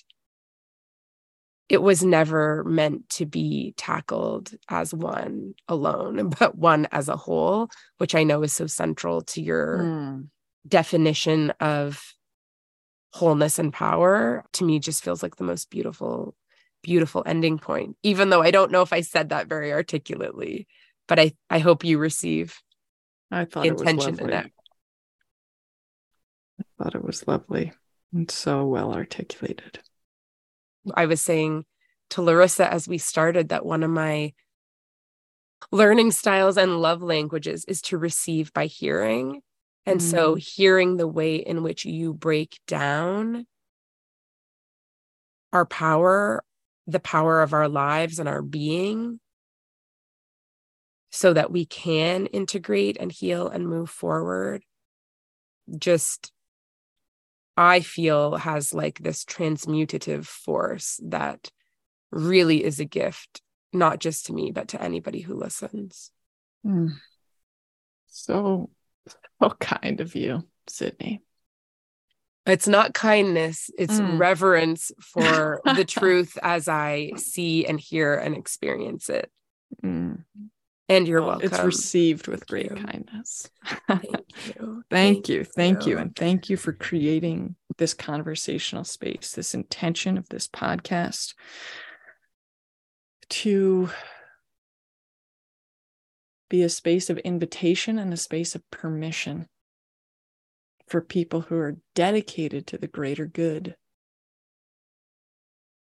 it was never meant to be tackled as one alone, [LAUGHS] but one as a whole, which I know is so central to your mm. definition of wholeness and power. To me, just feels like the most beautiful, beautiful ending point, even though I don't know if I said that very articulately, but I, I hope you receive I thought intention in it. I thought it was lovely and so well articulated. I was saying to Larissa as we started that one of my learning styles and love languages is to receive by hearing. And mm. so, hearing the way in which you break down our power, the power of our lives and our being, so that we can integrate and heal and move forward, just I feel has like this transmutative force that really is a gift, not just to me, but to anybody who listens. Mm. So, [LAUGHS] so kind of you, Sydney. It's not kindness, it's mm. reverence for the [LAUGHS] truth as I see and hear and experience it. Mm. And you're welcome. It's received with great kindness. Thank [LAUGHS] you. thank, you. Thank you. And thank you for creating this conversational space, this intention of this podcast to be a space of invitation and a space of permission for people who are dedicated to the greater good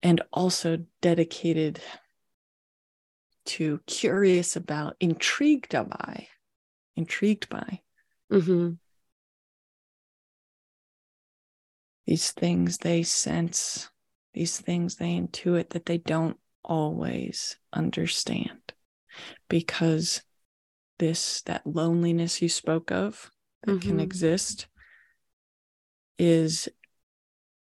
and also dedicated to, curious about, intrigued by, intrigued by. Mm-hmm. These things they sense, these things they intuit that they don't always understand because this, that loneliness you spoke of that mm-hmm. can exist is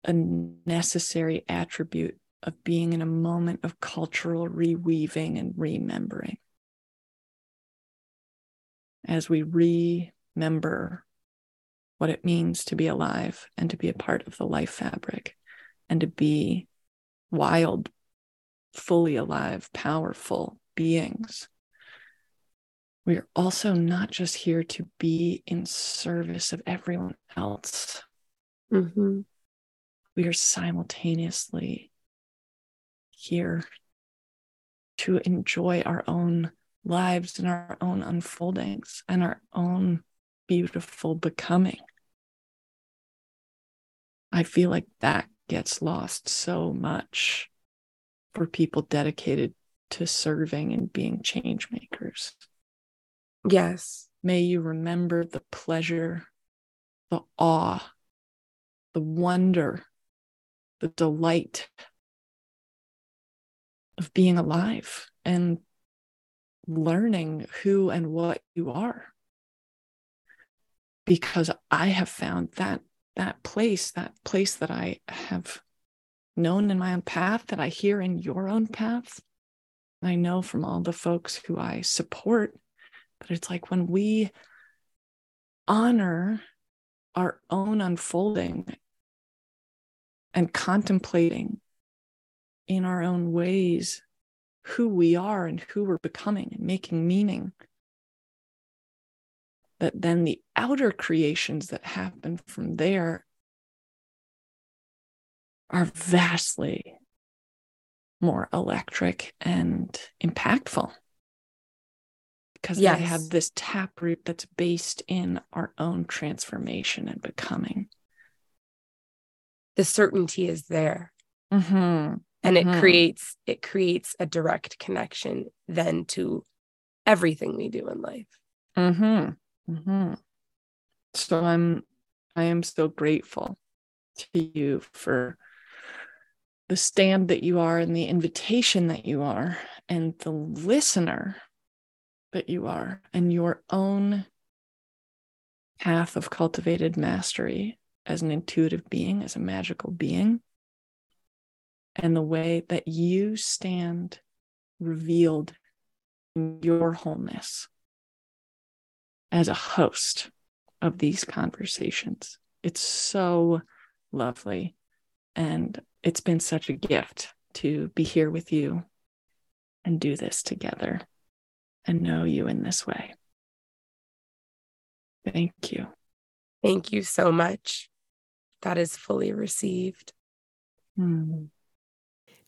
a necessary attribute of being in a moment of cultural reweaving and remembering. As we remember what it means to be alive and to be a part of the life fabric and to be wild, fully alive, powerful beings. We are also not just here to be in service of everyone else. Mm-hmm. We are simultaneously here to enjoy our own lives and our own unfoldings and our own beautiful becoming. I feel like that gets lost so much for people dedicated to serving and being change makers. Yes. May you remember the pleasure, the awe, the wonder, the delight of being alive and learning who and what you are because i have found that that place that place that i have known in my own path that i hear in your own path i know from all the folks who i support but it's like when we honor our own unfolding and contemplating in our own ways who we are and who we're becoming and making meaning. That then the outer creations that happen from there are vastly more electric and impactful because yes. they have this taproot that's based in our own transformation and becoming. The certainty is there. Mm-hmm and mm-hmm. it creates it creates a direct connection then to everything we do in life mm-hmm. Mm-hmm. so i'm i am so grateful to you for the stand that you are and the invitation that you are and the listener that you are and your own path of cultivated mastery as an intuitive being, as a magical being, and the way that you stand revealed in your wholeness as a host of these conversations. It's so lovely. And it's been such a gift to be here with you and do this together and know you in this way. Thank you. Thank you so much. That is fully received. Hmm.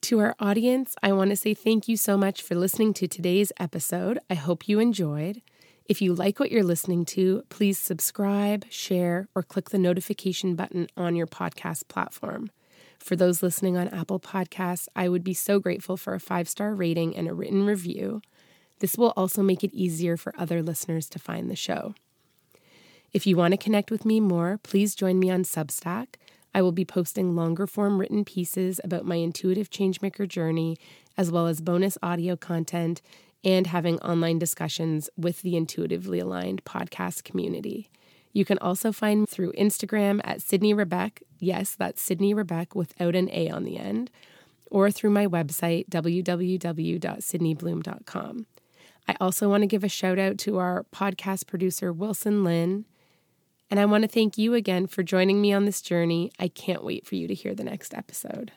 To our audience, I want to say thank you so much for listening to today's episode. I hope you enjoyed. If you like what you're listening to, please subscribe, share, or click the notification button on your podcast platform. For those listening on Apple Podcasts, I would be so grateful for a five star rating and a written review. This will also make it easier for other listeners to find the show. If you want to connect with me more, please join me on Substack. I will be posting longer form written pieces about my intuitive changemaker journey, as well as bonus audio content and having online discussions with the intuitively aligned podcast community. You can also find me through Instagram at Sydney Rebeck. Yes, that's Sydney Rebeck without an A on the end, or through my website, www.sydneybloom.com. I also want to give a shout out to our podcast producer, Wilson Lynn. And I want to thank you again for joining me on this journey. I can't wait for you to hear the next episode.